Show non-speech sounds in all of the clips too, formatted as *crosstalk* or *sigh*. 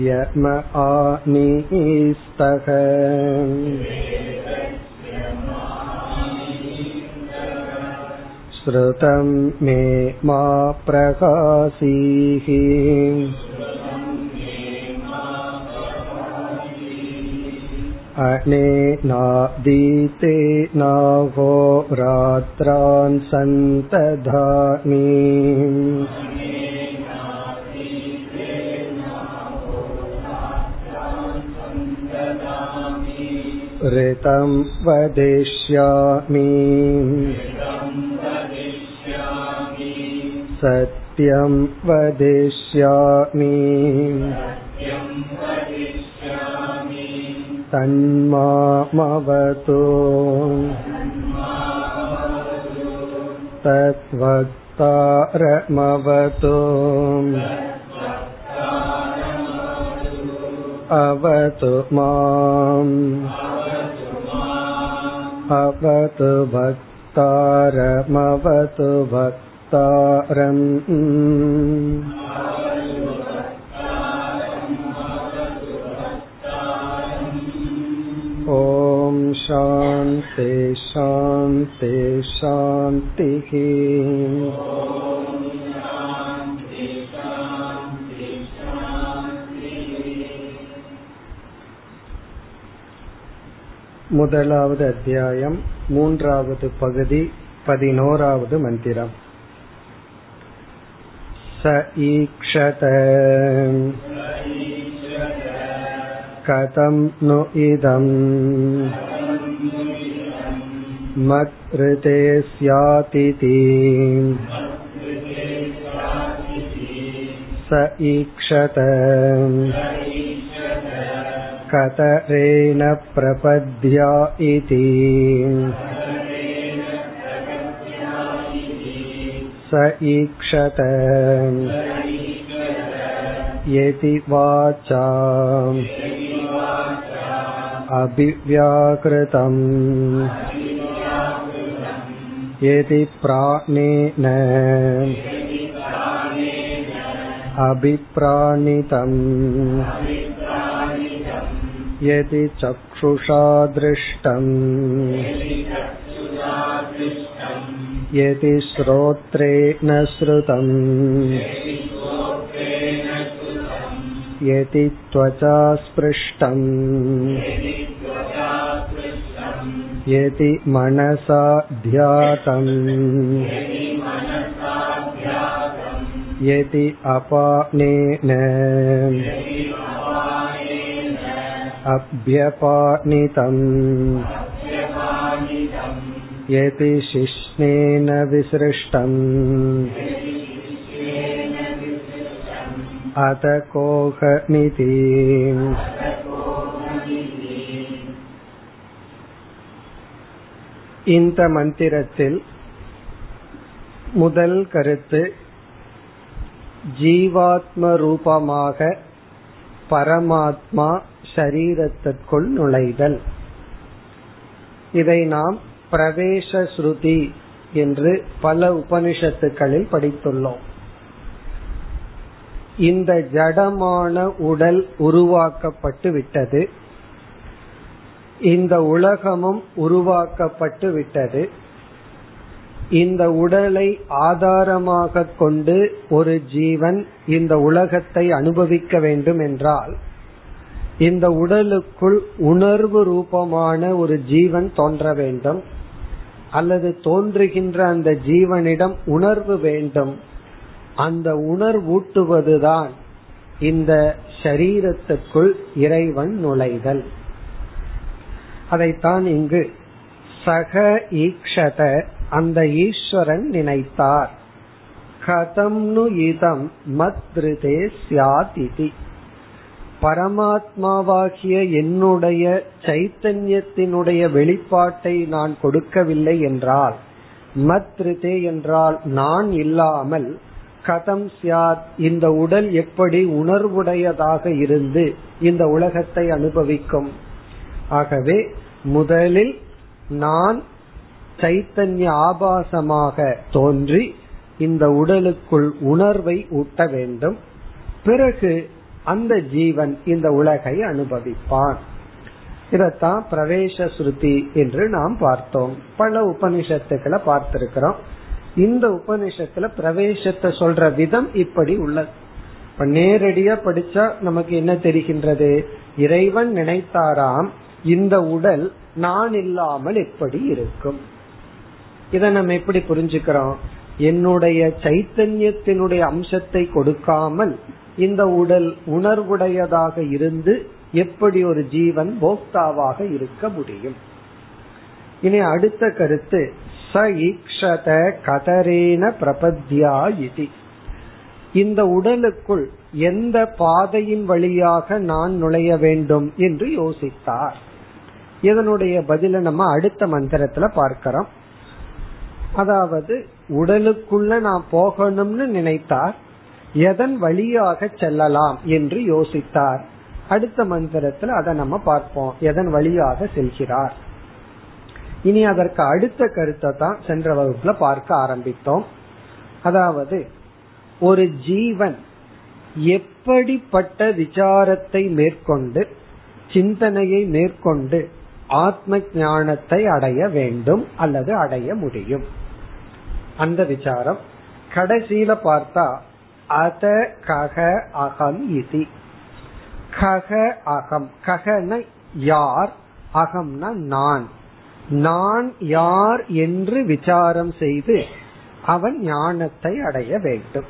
म आनीस्तः श्रुतं मे मा प्रकाशीः अनेनादीते नाहो रात्रान् सन्तधामि ऋतं वदिष्यामि सत्यं वदिष्यामि तन्मामवतु तद्वक्तारमवतु अवतु माम् अवतु भक्तारमवतु भक्तारम् ॐ शान्ति शान्ति शान्तिः முதலாவது அத்தியாயம் மூன்றாவது பகுதி பதினோராவது மந்திரம். ச ஈக்ஷத கதம் நு இதம். மத்ருதே ஸ்யாதிதி. ச ஈக்ஷத कतरेण प्रपद्या इति। स ईक्षत। यदि वाचा अभिव्याकृतम्। यदि प्राणेन। अभिप्राणितम्। यदि चक्षुषा दृष्टम्। यदि श्रोत्रेण श्रुतम्। यदि त्वचा स्पृष्टम्। यदि मनसा ध्यातम्। यदि अपानेन। अभ्यपानितम् यदि शिश्नेन विसृष्टम् अत कोहमिति இந்த மந்திரத்தில் முதல் கருத்து ஜீவாத்ம ரூபமாக பரமாத்மா ஷரீரத்திற்குள் நுழைதல். இதை நாம் பிரவேச ஸ்ருதி என்று பல உபனிஷத்துக்களில் படித்துள்ளோம். இந்த ஜடமான உடல் உருவாக்கப்பட்டு விட்டது. இந்த உலகமும் உருவாக்கப்பட்டு விட்டது. இந்த உடலை ஆதாரமாக கொண்டு ஒரு ஜீவன் இந்த உலகத்தை அனுபவிக்க வேண்டும் என்றால் இந்த உடலுக்குள் உணர்வு ரூபமான ஒரு ஜீவன் தோன்ற வேண்டும் அல்லது தோன்றுகின்ற அந்த ஜீவனிடம் உணர்வு வேண்டும். அந்த உணர்வூட்டுவதுதான் இந்த சரீரத்துக்குள் இறைவன் நுழைதல். அதைத்தான் இங்கு சக ஈக்ஷத அந்த ஈஸ்வரன் நினைத்தார். கதம் நு இதம் மத்ருதே சியாதிதி பரமாத்மாவாகிய என்னுடைய சைத்தன்யத்தினுடைய வெளிப்பாட்டை நான் கொடுக்கவில்லை என்றால் மத்ருதே என்றால் நான் இல்லாமல் கதம் சியாத் இந்த உடல் எப்படி உணர்வுடையதாக இருந்து இந்த உலகத்தை அனுபவிக்கும்? ஆகவே முதலில் நான் சைத்தன்ய ஆபாசமாக தோன்றி இந்த உடலுக்குள் உணர்வை ஊட்ட வேண்டும். பிறகு அந்த ஜீவன் இந்த உலகை அனுபவிப்பான். இதத்தான் பிரவேச ஸ்ருதி என்று நாம் பார்த்தோம். பல உபனிஷத்துக்களை பார்த்திருக்கிறோம். இந்த உபனிஷத்துல பிரவேசத்தை சொல்ற விதம் இப்படி உள்ளது. இப்ப நேரடியா படிச்சா நமக்கு என்ன தெரிகின்றது? இறைவன் நினைத்தாராம் இந்த உடல் நான் இல்லாமல் எப்படி இருக்கும். இதை நம்ம எப்படி புரிஞ்சுக்கிறோம்? என்னுடைய சைத்தன்யத்தினுடைய அம்சத்தை கொடுக்காமல் இந்த உடல் உணர்வுடையதாக இருந்து எப்படி ஒரு ஜீவன் போக்தாவாக இருக்க முடியும்? இனி அடுத்த கருத்து ச ஈக்ஷத கதரேன பிரபத்யா இதி. இந்த உடலுக்குள் எந்த பாதையின் வழியாக நான் நுழைய வேண்டும் என்று யோசித்தார். இதனுடைய பதில நம்ம அடுத்த மந்திரத்துல பார்க்கிறோம். அதாவது உடலுக்குள்ள நான் போகணும்னு நினைத்தார் எதன் வழியாக செல்லலாம் என்று யோசித்தார். அடுத்த மந்திரத்துல அதை நம்ம பார்ப்போம். எதன் வழியாக செல்கிறார். இனி அதற்கு அடுத்த கருத்தை தான் சென்ற வகுப்புல பார்க்க ஆரம்பித்தோம். அதாவது ஒரு ஜீவன் எப்படிப்பட்ட விசாரத்தை மேற்கொண்டு சிந்தனையை மேற்கொண்டு ஆத்ம ஞானத்தை அடைய வேண்டும் அல்லது அடைய முடியும். அந்த விசாரம். கடைசியில பார்த்தா அத கக அகம் இதி. கக அகம். ககன யார்? அகம்னா நான். நான் யார் என்று விசாரம் செய்து அவன் ஞானத்தை அடைய வேண்டும்.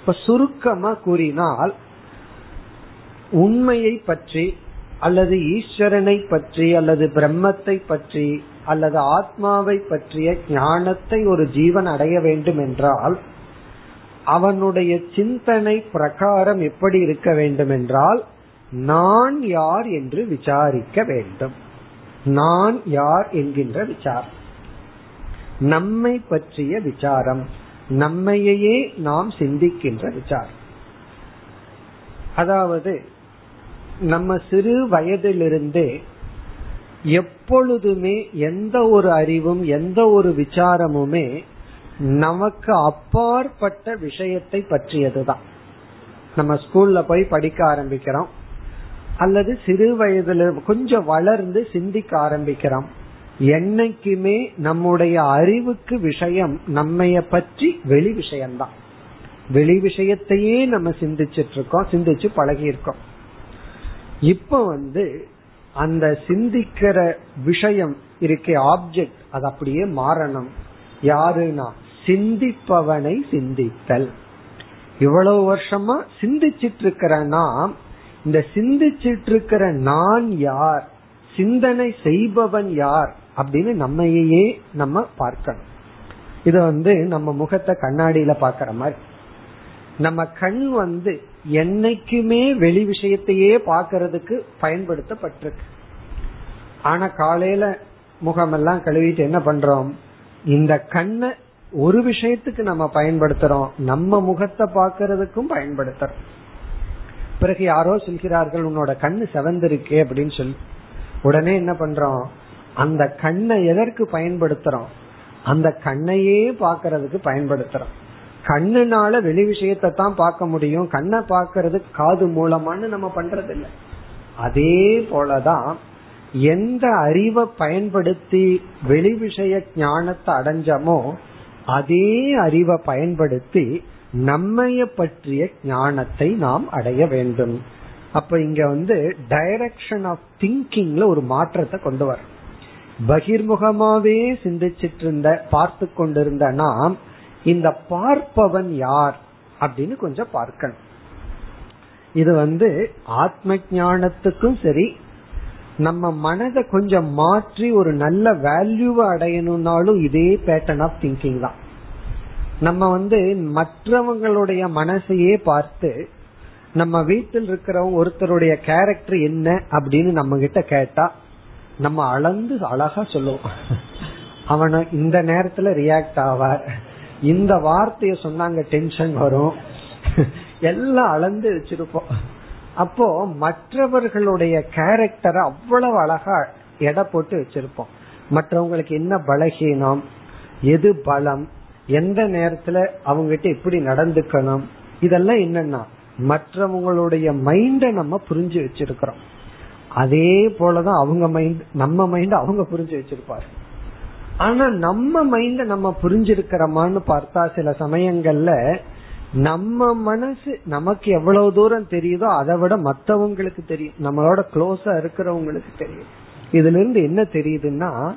இப்ப சுருக்கமா கூறினால் உண்மையை பற்றி அல்லது ஈஸ்வரனை பற்றி அல்லது பிரம்மத்தை பற்றி அல்லது ஆத்மாவை பற்றிய ஞானத்தை ஒரு ஜீவன் அடைய வேண்டும் என்றால் அவனுடைய சிந்தனை பிரகாரம் எப்படி இருக்க வேண்டும் என்றால் நான் யார் என்று விசாரிக்க வேண்டும். நான் யார் என்கின்ற விசாரம். நம்மை பற்றிய விசாரம் நம்மையே நாம் சிந்திக்கின்ற விசாரம். அதாவது நம்ம சிறு வயதிலிருந்தே எப்பொழுதுமே எந்த ஒரு அறிவும் எந்த ஒரு விசாரமுமே நமக்கு அப்பாற்பட்ட விஷயத்தை பற்றியதுதான். நம்ம ஸ்கூல்ல போய் படிக்க ஆரம்பிக்கிறோம். அல்லது சிறு வயதுல கொஞ்சம் வளர்ந்து சிந்திக்க ஆரம்பிக்கிறோம். என்னைக்குமே நம்முடைய அறிவுக்கு விஷயம் நம்மைய பற்றி வெளி விஷயம்தான். வெளி விஷயத்தையே நம்ம சிந்திச்சிட்டு இருக்கோம் சிந்திச்சு பழகி இருக்கோம் இப்ப வந்து அந்த சிந்திக்கிற விஷயம் இருக்க ஆப்ஜெக்ட் அது அப்படியே மாறணும். யாருன்னா சிந்திப்பவனை சிந்தித்தல். இவ்வளவு வருஷமா சிந்திச்சிட்டு இருக்கிற நாம். இந்த சிந்திச்சிட்டு இருக்கிற நான் யார்? சிந்தனை செய்பவன் யார்? அப்படின்னு நம்மையே நம்ம பார்க்கணும். இது வந்து நம்ம முகத்தை கண்ணாடியில பாக்குற மாதிரி. நம்ம கண் வந்து என்னைக்குமே வெளி விஷயத்தையே பாக்கிறதுக்கு பயன்படுத்தப்பட்டிருக்கு. ஆனா காலையில முகமெல்லாம் கழுவிட்டு என்ன பண்றோம்? இந்த கண்ணை ஒரு விஷயத்துக்கு நம்ம பயன்படுத்துறோம். நம்ம முகத்தை பாக்கிறதுக்கும் பயன்படுத்துறோம். பிறகு யாரோ சொல்கிறார்கள் உன்னோட கண்ணு செவந்திருக்கே அப்படின்னு சொல்லி. உடனே என்ன பண்றோம்? அந்த கண்ணை எதற்கு பயன்படுத்துறோம்? அந்த கண்ணையே பாக்கிறதுக்கு பயன்படுத்துறோம். கண்ணுனால வெளி விஷயத்தை தான் பார்க்க முடியும். கண்ணை பார்க்கறது காது மூலமானு நம்ம பண்றது இல்லை அதே போலதான் எந்த அறிவை பயன்படுத்தி வெளி விஷய ஞானத்தை அடைஞ்சமோ அதே அறிவை பயன்படுத்தி நம்மைய பற்றிய ஞானத்தை நாம் அடைய வேண்டும். அப்ப இங்க வந்து டைரக்ஷன் ஆஃப் திங்கிங்ல ஒரு மாற்றத்தை கொண்டு வர பகிர்முகமாவே சிந்திச்சிட்டு இருந்த பார்த்து கொண்டிருந்த நாம் இந்த பார்ப்பவன் யார் அப்படின்னு கொஞ்சம் பார்க்கணும். இது வந்து ஆத்ம ஞானத்துக்கும் சரி நம்ம மனதை கொஞ்சம் மாற்றி ஒரு நல்ல வேல்யூவை அடையணும்னாலும் இதே பேட்டர்ன் ஆஃப் திங்கிங் தான். நம்ம வந்து மற்றவங்களுடைய மனசையே பார்த்து நம்ம வீட்டில் இருக்கிறவங்க ஒருத்தருடைய கேரக்டர் என்ன அப்படின்னு நம்ம கிட்ட கேட்டா நம்ம அளந்து அழகா சொல்லுவோம். *laughs* அவனை இந்த நேரத்துல ரியாக்ட் ஆவார். இந்த வார்த்தைய சொன்னாங்க டென்ஷன் வரும். எல்லாம் அளந்து வச்சிருப்போம். அப்போ மற்றவர்களுடைய கேரக்டரை அவ்வளவு அழகா எடை போட்டு வச்சிருப்போம். மற்றவங்களுக்கு என்ன பலகீனம் எது பலம் எந்த நேரத்துல அவங்ககிட்ட எப்படி நடந்துக்கணும் இதெல்லாம் என்னன்னா மற்றவங்களுடைய மைண்ட நம்ம புரிஞ்சு வச்சிருக்கிறோம். அதே போலதான் அவங்க மைண்ட் நம்ம மைண்ட் அவங்க புரிஞ்சு வச்சிருப்பாரு ஆனா நம்ம மைண்ட நம்ம புரிஞ்சிருக்கிறோமான்னு பார்த்தா சில சமயங்கள்ல நம்ம மனசு நமக்கு எவ்வளவு தூரம் தெரியுதோ அதை விட மத்தவங்களுக்கு தெரியும். நம்மளோட க்ளோஸா இருக்கிறவங்களுக்கு தெரியும். இதுல இருந்து என்ன தெரியுதுன்னா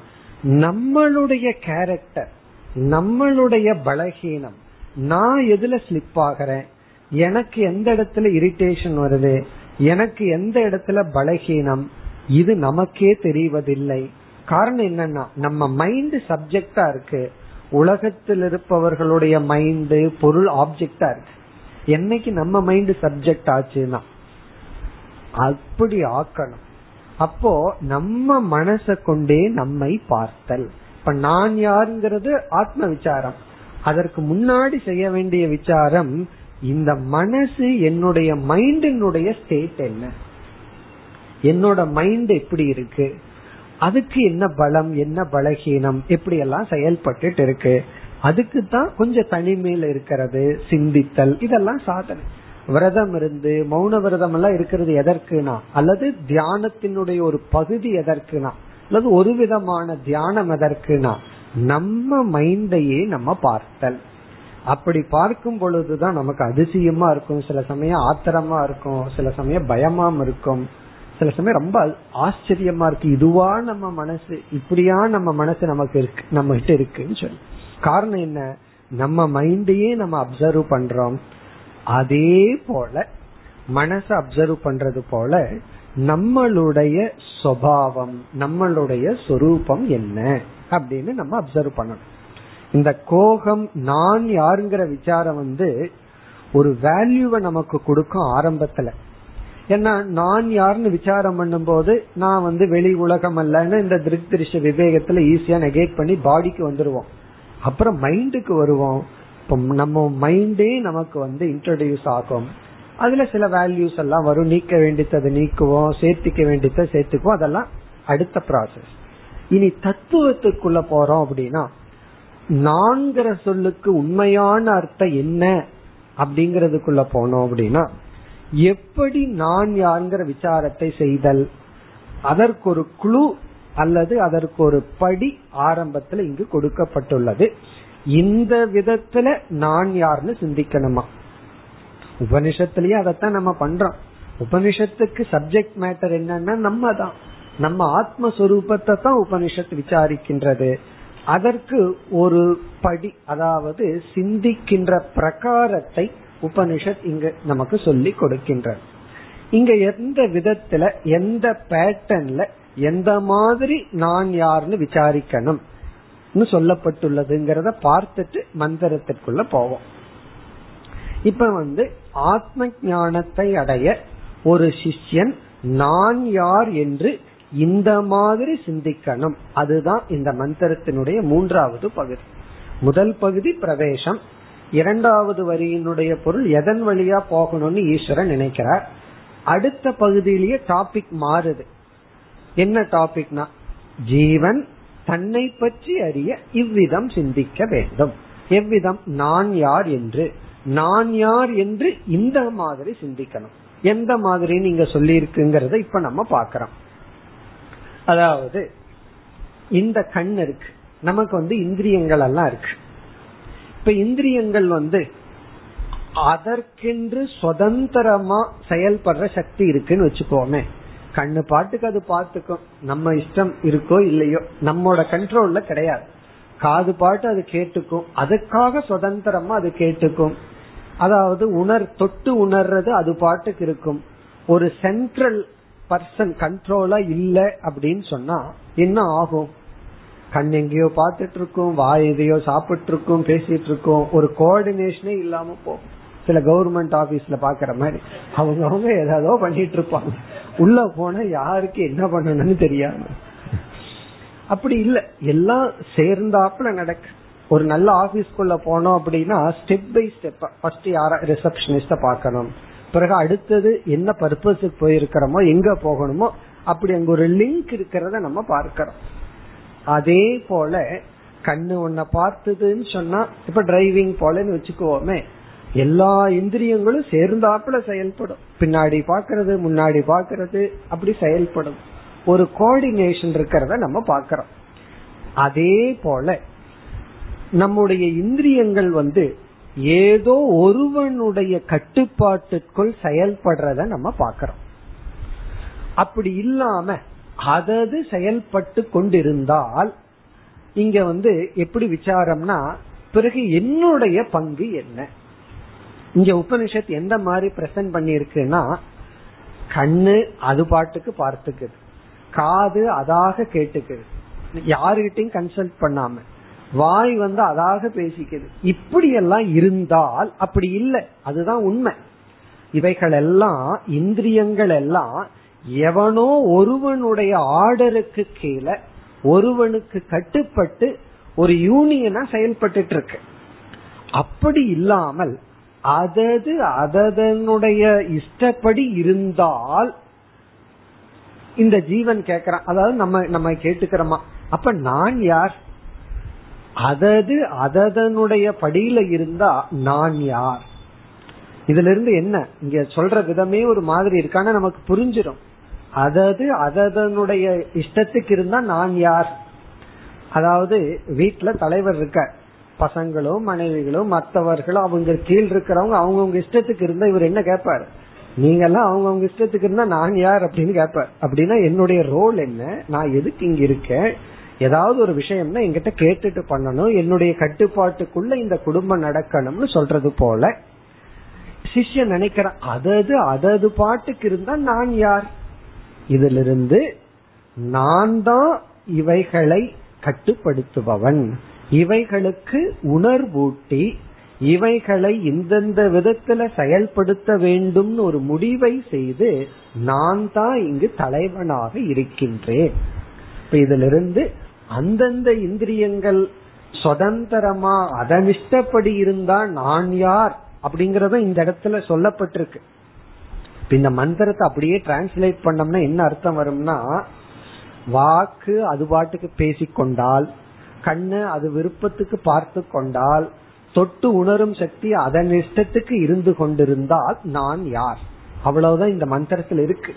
நம்மளுடைய கேரக்டர் நம்மளுடைய பலகீனம். நான் எதுல ஸ்லிப் ஆகிறேன்? எனக்கு எந்த இடத்துல இரிட்டேஷன் வருது? எனக்கு எந்த இடத்துல பலகீனம்? இது நமக்கே தெரிவதில்லை. காரணம் என்னன்னா நம்ம மைண்ட் சப்ஜெக்டா இருக்கு. உலகத்தில் இருப்பவர்களுடைய மைண்டு பொருள் ஆப்ஜெக்டா இருக்கு. என்னைக்கு நம்ம மைண்ட் சப்ஜெக்ட் ஆச்சுன்னா அப்படி ஆக்கணும். அப்போ நம்ம மனசை கொண்டே நம்மை பார்த்தல். இப்ப நான் யாருங்கிறது ஆத்ம விசாரம் அதற்கு முன்னாடி செய்ய வேண்டிய விசாரம் இந்த மனசு என்னுடைய மைண்டினுடைய ஸ்டேட் என்ன? என்னோட மைண்ட் எப்படி இருக்கு? அதுக்கு என்ன பலம் என்ன பலகீனம் இப்படி எல்லாம் செயல்பட்டு இருக்கு. அதுக்கு தான் கொஞ்சம் தனிமையில இருக்கிறது சிந்தித்தல் இதெல்லாம் சாதனை. விரதம் இருந்து மௌன விரதம் எல்லாம் இருக்கிறது எதற்குனா அல்லது தியானத்தினுடைய ஒரு பகுதி எதற்குனா அல்லது ஒரு விதமான தியானம் எதற்குனா நம்ம மைண்டையே நம்ம பார்த்தல். அப்படி பார்க்கும் பொழுதுதான் நமக்கு அதிசயமா இருக்கும். சில சமயம் ஆத்திரமா இருக்கும் சில சமயம் பயமாம் இருக்கும். சில சமயம் ரொம்ப ஆச்சரியமா இருக்கு. இதுவா நம்ம மனசு இப்படியா நம்ம மனசு நமக்கு இருக்கு நம்ம கிட்ட இருக்குன்னு சொல்லி. காரணம் என்ன? நம்ம மைண்டையே நம்ம அப்சர்வ் பண்றோம். அதே போல மனசை அப்சர்வ் பண்றது போல நம்மளுடைய சுவாவம் நம்மளுடைய சொரூபம் என்ன? அப்படின்னு நம்ம அப்சர்வ் பண்ணணும். இந்த கோகம் நான் யாருங்கிற விசாரம் வந்து ஒரு வேல்யூவை நமக்கு கொடுக்கும் ஆரம்பத்துல. ஏன்னா நான் யாருன்னு விசாரம் பண்ணும் போது நான் வந்து வெளி உலகம் அல்லன்னு இந்த திருஷ்ய விவேகத்துல ஈஸியா நெகேட் பண்ணி பாடிக்கு வந்துருவோம். அப்புறம் மைண்டுக்கு வருவோம். இப்போ நம்ம மைண்டே நமக்கு வந்து இன்ட்ரடியூஸ் ஆகும். அதுல சில வேல்யூஸ் எல்லாம் வரும். நீக்க வேண்டியதை நீக்குவோம். சேர்த்திக்க வேண்டியதை சேர்த்துக்குவோம். அதெல்லாம் அடுத்த ப்ராசஸ் இனி தத்துவத்துக்குள்ள போறோம் அப்படின்னா நான்கிற சொல்லுக்கு உண்மையான அர்த்தம் என்ன அப்படிங்கறதுக்குள்ள போனோம் அப்படின்னா எப்படி நான் யாருங்கிற விசாரத்தை செய்தல்? அதற்கு ஒரு குழு அல்லது அதற்கு ஒரு படி ஆரம்பத்துல இங்கு கொடுக்கப்பட்டுள்ளது. இந்த விதத்துல நான் யாருன்னு சிந்திக்கணுமா? உபனிஷத்துலயே அதைத்தான் நம்ம பண்றோம். உபனிஷத்துக்கு சப்ஜெக்ட் மேட்டர் என்னன்னா நம்ம தான் நம்ம ஆத்மஸ்வரூபத்தை தான் உபனிஷத் விசாரிக்கின்றது. அதற்கு ஒரு படி அதாவது சிந்திக்கின்ற பிரகாரத்தை உபனிஷத் இங்க நமக்கு சொல்லி கொடுக்கின்ற இங்க எந்த விதத்துல எந்த பேட்டர்ன்ல எந்த மாதிரி நான் யாருன்னு விசாரிக்கணும். சொல்லப்பட்டுள்ளதுங்கிறத பார்த்துட்டு மந்திரத்திற்குள்ள போவோம். இப்ப வந்து ஆத்ம ஞானத்தை அடைய ஒரு சிஷ்யன் நான் யார் என்று இந்த மாதிரி சிந்திக்கணும். அதுதான் இந்த மந்திரத்தினுடைய மூன்றாவது பகுதி. முதல் பகுதி பிரவேசம் இரண்டாவது வரியினுடைய பொருள் எதன் வழியா போகணும்னு ஈஸ்வரன் நினைக்கிறார். அடுத்த பகுதியிலேயே டாபிக் மாறுது. என்ன டாபிக்னா ஜீவன் தன்னை பற்றி அறிய இவ்விதம் சிந்திக்க வேண்டும். எவ்விதம்? நான் யார் என்று. நான் யார் என்று இந்த மாதிரி சிந்திக்கணும். எந்த மாதிரி நீங்க சொல்லி இருக்குங்கிறத இப்ப நம்ம பாக்கிறோம் அதாவது இந்த கண் இருக்கு. நமக்கு வந்து இந்திரியங்கள் எல்லாம் இருக்கு. இப்ப இந்திரியங்கள் வந்து அதற்கென்று சுதந்திரமா செயல்படுற சக்தி இருக்குன்னு வச்சுக்கோமே. கண்ணு பாட்டுக்கு அது பாத்துக்கும் நம்ம இஷ்டம் இருக்கோ இல்லையோ நம்மோட கண்ட்ரோல்ல கிடையாது. காது பாட்டு அது கேட்டுக்கும். அதுக்காக சுதந்திரமா அது கேட்டுக்கும். அதாவது உணர் தொட்டு உணர்றது அது பாட்டுக்கு இருக்கும். ஒரு சென்ட்ரல் பர்சன் கண்ட்ரோலா இல்ல அப்படின்னு சொன்னா என்ன ஆகும்? கண் எங்கேயோ பார்த்துட்டு இருக்கோம் வாய் எதையோ சாப்பிட்டு இருக்கோம் பேசிட்டு இருக்கோம் ஒரு கோஆர்டினேஷனே இல்லாம போகும். சில கவர்மெண்ட் ஆபீஸ்ல பாக்குற மாதிரி. அவங்க அவங்க ஏதாவது பண்ணிட்டு இருப்பாங்க உள்ள போனா யாருக்கு என்ன பண்ணணும்னு தெரியாது அப்படி இல்ல. எல்லாம் சேர்ந்தாப்புல நடக்கு. ஒரு நல்ல ஆபீஸ்க்குள்ள போனோம் அப்படின்னா ஸ்டெப் பை ஸ்டெப் ஃபர்ஸ்ட் யார ரிசப்ஷனிஸ்ட பாக்கணும் பிறகு அடுத்தது என்ன பர்பஸுக்கு போயிருக்கிறோமோ எங்க போகணுமோ அப்படி அங்க ஒரு லிங்க் இருக்கிறத நம்ம பார்க்கிறோம். அதே போல கண்ணு உன்னை பார்த்ததுன்னு சொன்னா இப்ப டிரைவிங் போலன்னு வச்சுக்குவோமே எல்லா இந்திரியங்களும் சேர்ந்தாப்புல செயல்படும். பின்னாடி பாக்குறது முன்னாடி பாக்குறது அப்படி செயல்படும். ஒரு கோஆர்டினேஷன் இருக்கிறத நம்ம பாக்கிறோம் அதே போல நம்முடைய இந்திரியங்கள் வந்து ஏதோ ஒருவனுடைய கட்டுப்பாட்டுக்குள் செயல்படுறத நம்ம பாக்கிறோம் அப்படி இல்லாம அதது செயல்பட்டு கொண்டிருந்தால் இங்க வந்து எப்படி விசாரம்னா பிறகு என்னுடைய பங்கு என்ன? இங்க உபனிஷத் எந்த மாதிரி பிரசன்ட் பண்ணிருக்குன்னா கண்ணு அது பாட்டுக்கு பார்த்துக்குது காது அதாக கேட்டுக்குது. யாருகிட்டையும் கன்சல்ட் பண்ணாம வாய் வந்து அதாக பேசிக்குது. இப்படி எல்லாம் இருந்தால் அப்படி இல்லை. அதுதான் உண்மை. இவைகள் எல்லாம் இந்திரியங்கள் எல்லாம் எவனோ ஒருவனுடைய ஆர்டருக்கு கீழே ஒருவனுக்கு கட்டுப்பட்டு ஒரு யூனியனா செயல்பட்டு இருக்கு அப்படி இல்லாமல் அதது அதனுடைய இஷ்டப்படி இருந்தால் இந்த ஜீவன் கேக்குறான் அதாவது நம்ம நம்ம கேட்டுக்கிறோமா? அப்ப நான் யார்? அதது அதனுடைய படியில இருந்தா நான் யார்? இதுல இருந்து என்ன? இங்க சொல்ற விதமே ஒரு மாதிரி இருக்கான நமக்கு புரிஞ்சிடும் அதது அதனுடைய இஷ்டத்துக்கு இருந்தா நான் யார்? அதாவது வீட்டுல தலைவர் இருக்க. பசங்களும் மனைவிகளும் மற்றவர்களும் அவங்க கீழ் இருக்கிறவங்க அவங்கவுங்க இஷ்டத்துக்கு இருந்தா இவர் என்ன கேட்பாரு நீங்க எல்லாம் அவங்கவுங்க இஷ்டத்துக்கு இருந்தா நான் யார் அப்படின்னு கேட்பார் அப்படின்னா என்னுடைய ரோல் என்ன? நான் எதுக்கு இங்க இருக்கேன்? ஏதாவது ஒரு விஷயம்னா என்கிட்ட கேட்டுட்டு பண்ணணும். என்னுடைய கட்டுப்பாட்டுக்குள்ள இந்த குடும்பம் நடக்கணும்னு சொல்றது போல. சிஷ்யன் நினைக்கிறேன் அதது அதது பாட்டுக்கு இருந்தா நான் யார்? இதிலிருந்து நான் தான் இவைகளை கட்டுப்படுத்துபவன். இவைகளுக்கு உணர்வூட்டி இவைகளை இந்தந்த விதத்துல செயல்படுத்த வேண்டும்னு ஒரு முடிவை செய்து நான் தான் இங்கு தலைவனாக இருக்கின்றேன். இதிலிருந்து அந்தந்த இந்திரியங்கள் சுதந்திரமா அதன் இஷ்டப்படி இருந்தா நான் யார் அப்படிங்கறத இந்த இடத்துல சொல்லப்பட்டிருக்கு. இந்த மந்திரத்தை அப்படியே டிரான்ஸ்லேட் பண்ணோம்னா என்ன அர்த்தம் வரும்னா வாக்கு அது பாட்டுக்கு பேசிக்கொண்டால் கண்ணு அது விருப்பத்துக்கு பார்த்து கொண்டால் தொட்டு உணரும் சக்தி அதன் இஷ்டத்துக்கு இருந்து கொண்டிருந்தால் நான் யார்? அவ்வளவுதான் இந்த மந்திரத்துல இருக்கு.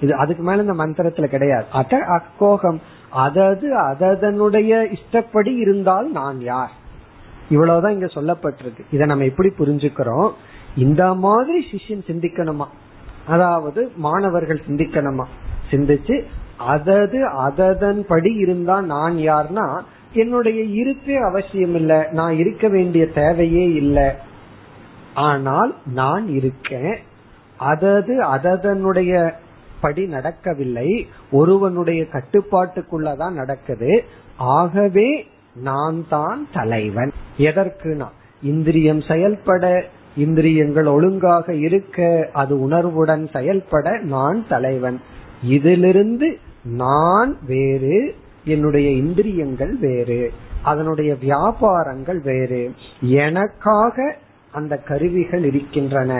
இது அதுக்கு மேல இந்த மந்திரத்துல கிடையாது. அத அக்கோகம். அதது அதனுடைய இஷ்டப்படி இருந்தால் நான் யார்? இவ்வளவுதான் இங்க சொல்லப்பட்டிருக்கு. இதை நம்ம எப்படி புரிஞ்சுக்கிறோம்? இந்த மாதிரி சிஷ்யன் சிந்திக்கணுமா? அதாவது மாணவர்கள் சிந்திக்கணுமா சிந்திச்சு அதது அததன் படி இருந்தா நான் யார்னா என்னுடைய இருப்பே அவசியம் இல்ல நான் இருக்க வேண்டிய தேவையே இல்லை. ஆனால் நான் இருக்கேன் அதது அதனுடைய படி நடக்கவில்லை ஒருவனுடைய கட்டுப்பாட்டுக்குள்ளதான் நடக்குது ஆகவே நான் தான் தலைவன். எதற்குனா இந்திரியம் செயல்பட இந்திரியங்கள் ஒழுங்காக இருக்க அது உணர்வுடன் செயல்பட நான் தலைவன். இதிலிருந்து நான் வேறு என்னுடைய இந்திரியங்கள் வேறு அதனுடைய வியாபாரங்கள் வேறு. எனக்காக அந்த கருவிகள் இருக்கின்றன.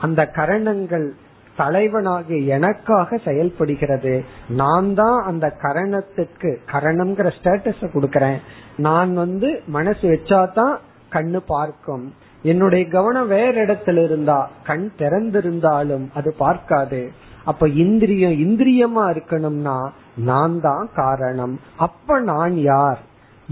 அந்த கரணங்கள் தலைவனாக எனக்காக செயல்படுகிறது. நான் தான் அந்த கரணத்துக்கு கரணம்ங்கிற ஸ்டேட்டஸ கொடுக்கறேன். நான் வந்து மனசு வச்சாதான் கண்ணு பார்க்கும். என்னுடைய கவனம் வேற இடத்துல இருந்தா கண் திறந்திருந்தாலும் அது பார்க்காது. அப்ப இந்திரியம் இந்திரியமா இருக்கணும்னா நான் தான் காரணம். அப்ப நான் யார்?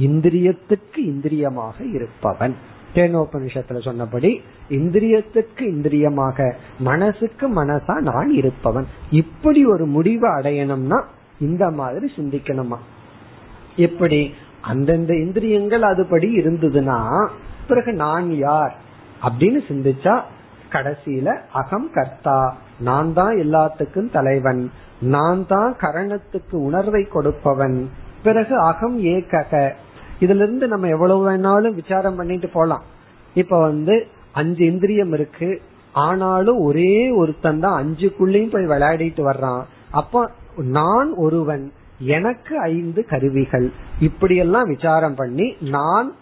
இந்திரியத்துக்கு இந்திரியமாக இருப்பவன். தேனோபனிஷத்துல சொன்னபடி இந்திரியத்துக்கு இந்திரியமாக மனசுக்கு மனசா நான் இருப்பவன். இப்படி ஒரு முடிவை அடையணும்னா இந்த மாதிரி சிந்திக்கணுமா? எப்படி? அந்தந்த இந்திரியங்கள் அதுபடி இருந்ததுன்னா பிறகு நான் யார் அப்படின்னு சிந்திச்சா கடைசியில அகம் கர்த்தா. நான் தான் எல்லாத்துக்கும் தலைவன். நான் தான் கரணத்துக்கு உணர்வை கொடுப்பவன். பிறகு அகம் ஏகக. இதுல இருந்து நம்ம எவ்வளவு வேணாலும் விசாரம் பண்ணிட்டு போலாம். இப்ப வந்து அஞ்சு இந்திரியம் இருக்கு. ஆனாலும் ஒரே ஒருத்தன் தான் அஞ்சுக்குள்ளேயும் போய் விளையாடிட்டு வர்றான். அப்ப நான் ஒருவன். எனக்கு ஐந்து கருவிகள். இப்படியெல்லாம் விசாரம் பண்ணி நான்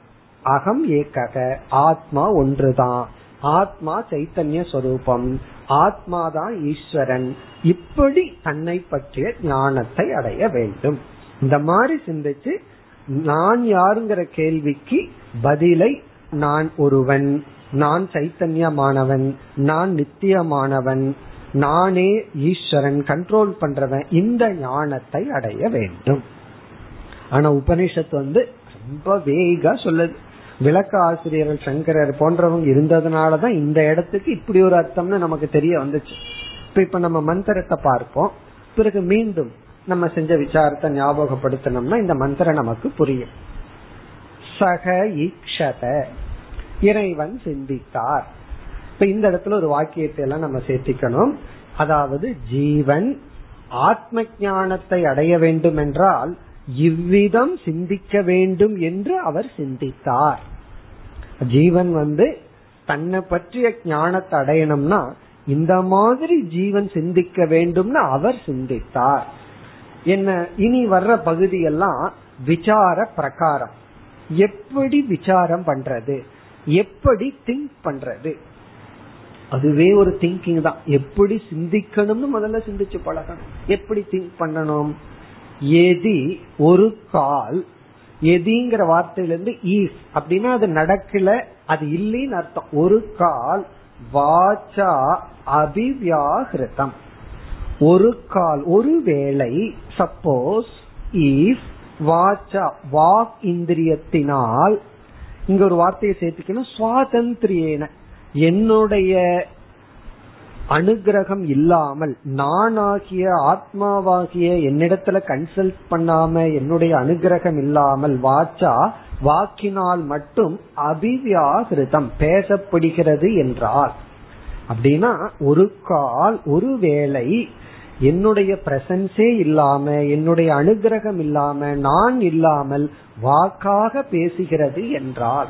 அகம் ஏக்கக ஆத்மா ஒன்றுதான் ஆத்மா சைத்தன்ய சொரூபம். ஆத்மாதான் ஈஸ்வரன். இப்படி தன்னை பற்றிய ஞானத்தை அடைய வேண்டும். இந்த மாதிரி சிந்திச்சு நான் யாருங்கிற கேள்விக்கு பதிலை நான் ஒருவன். நான் சைத்தன்யமானவன். நான் நித்தியமானவன். நானே ஈஸ்வரன் கண்ட்ரோல் பண்றவன். இந்த ஞானத்தை அடைய வேண்டும். ஆனா உபனிஷத்து வந்து ரொம்ப வேகா சொல்லுது. விளக்க ஆசிரியர்கள் சங்கரர் போன்றவங்க இருந்ததுனாலதான் இந்த இடத்துக்கு இப்படி ஒரு அர்த்தம்னு நமக்கு தெரிய வந்துச்சு. இப்ப இப்ப நம்ம மந்திரத்தை பார்ப்போம். பிறகு மீண்டும் நம்ம செஞ்ச விசாரத்தை ஞாபகப்படுத்தணும்னா இந்த மந்திரம் நமக்கு புரியும். சக ஈக்ஷத இறைவன் சிந்தித்தார். இப்ப இந்த இடத்துல ஒரு வாக்கியத்தை எல்லாம் நம்ம சேர்த்திக்கணும். அதாவது ஜீவன் ஆத்ம ஞானத்தை அடைய வேண்டும் என்றால் இவ்விதம் சிந்திக்க வேண்டும் என்று அவர் சிந்தித்தார். ஜீவன் வந்து தன்னை பற்றிய ஞானத்தை அடையணும்னா இந்த மாதிரி ஜீவன் சிந்திக்க வேண்டும்னு அவர் சிந்தித்தார். என்ன இனி வர்ற பகுதியெல்லாம் விசார பிரகாரம். எப்படி விசாரம் பண்றது? எப்படி திங்க் பண்றது? அதுவே ஒரு திங்கிங் தான். எப்படி சிந்திக்கணும்னு முதல்ல சிந்திச்சு பழகணும். எப்படி திங்க் பண்ணணும்? எதி ஒரு கால். எதிங்கிற வார்த்தையிலிருந்து ஈஸ் அப்படின்னா அது நடக்கல அது இல்லைன்னு அர்த்தம். ஒரு கால் வாச்சா அபிவியாகிருதம் ஒரு கால் ஒரு வேளை சப்போஸ் ஈஸ் வாச்சா வாக் இந்திரியத்தினால் இங்க ஒரு வார்த்தையை சேர்த்துக்கணும் சுவாதந்திரியன. என்னுடைய அனுகிரகம் இல்லாமல் நானாகிய ஆத்மாவாகிய என்னிடத்துல கன்சல்ட் பண்ணாம என்னுடைய அனுகிரகம் இல்லாமல் வாச்சா வாக்கினால் மட்டும் அபிவியாகிருதம் பேசப்படுகிறது என்றார். அப்படின்னா ஒரு கால் ஒரு வேளை என்னுடைய பிரசன்ஸே இல்லாம என்னுடைய அனுகிரகம் இல்லாம நான் இல்லாமல் வாக்காக பேசுகிறது என்றால்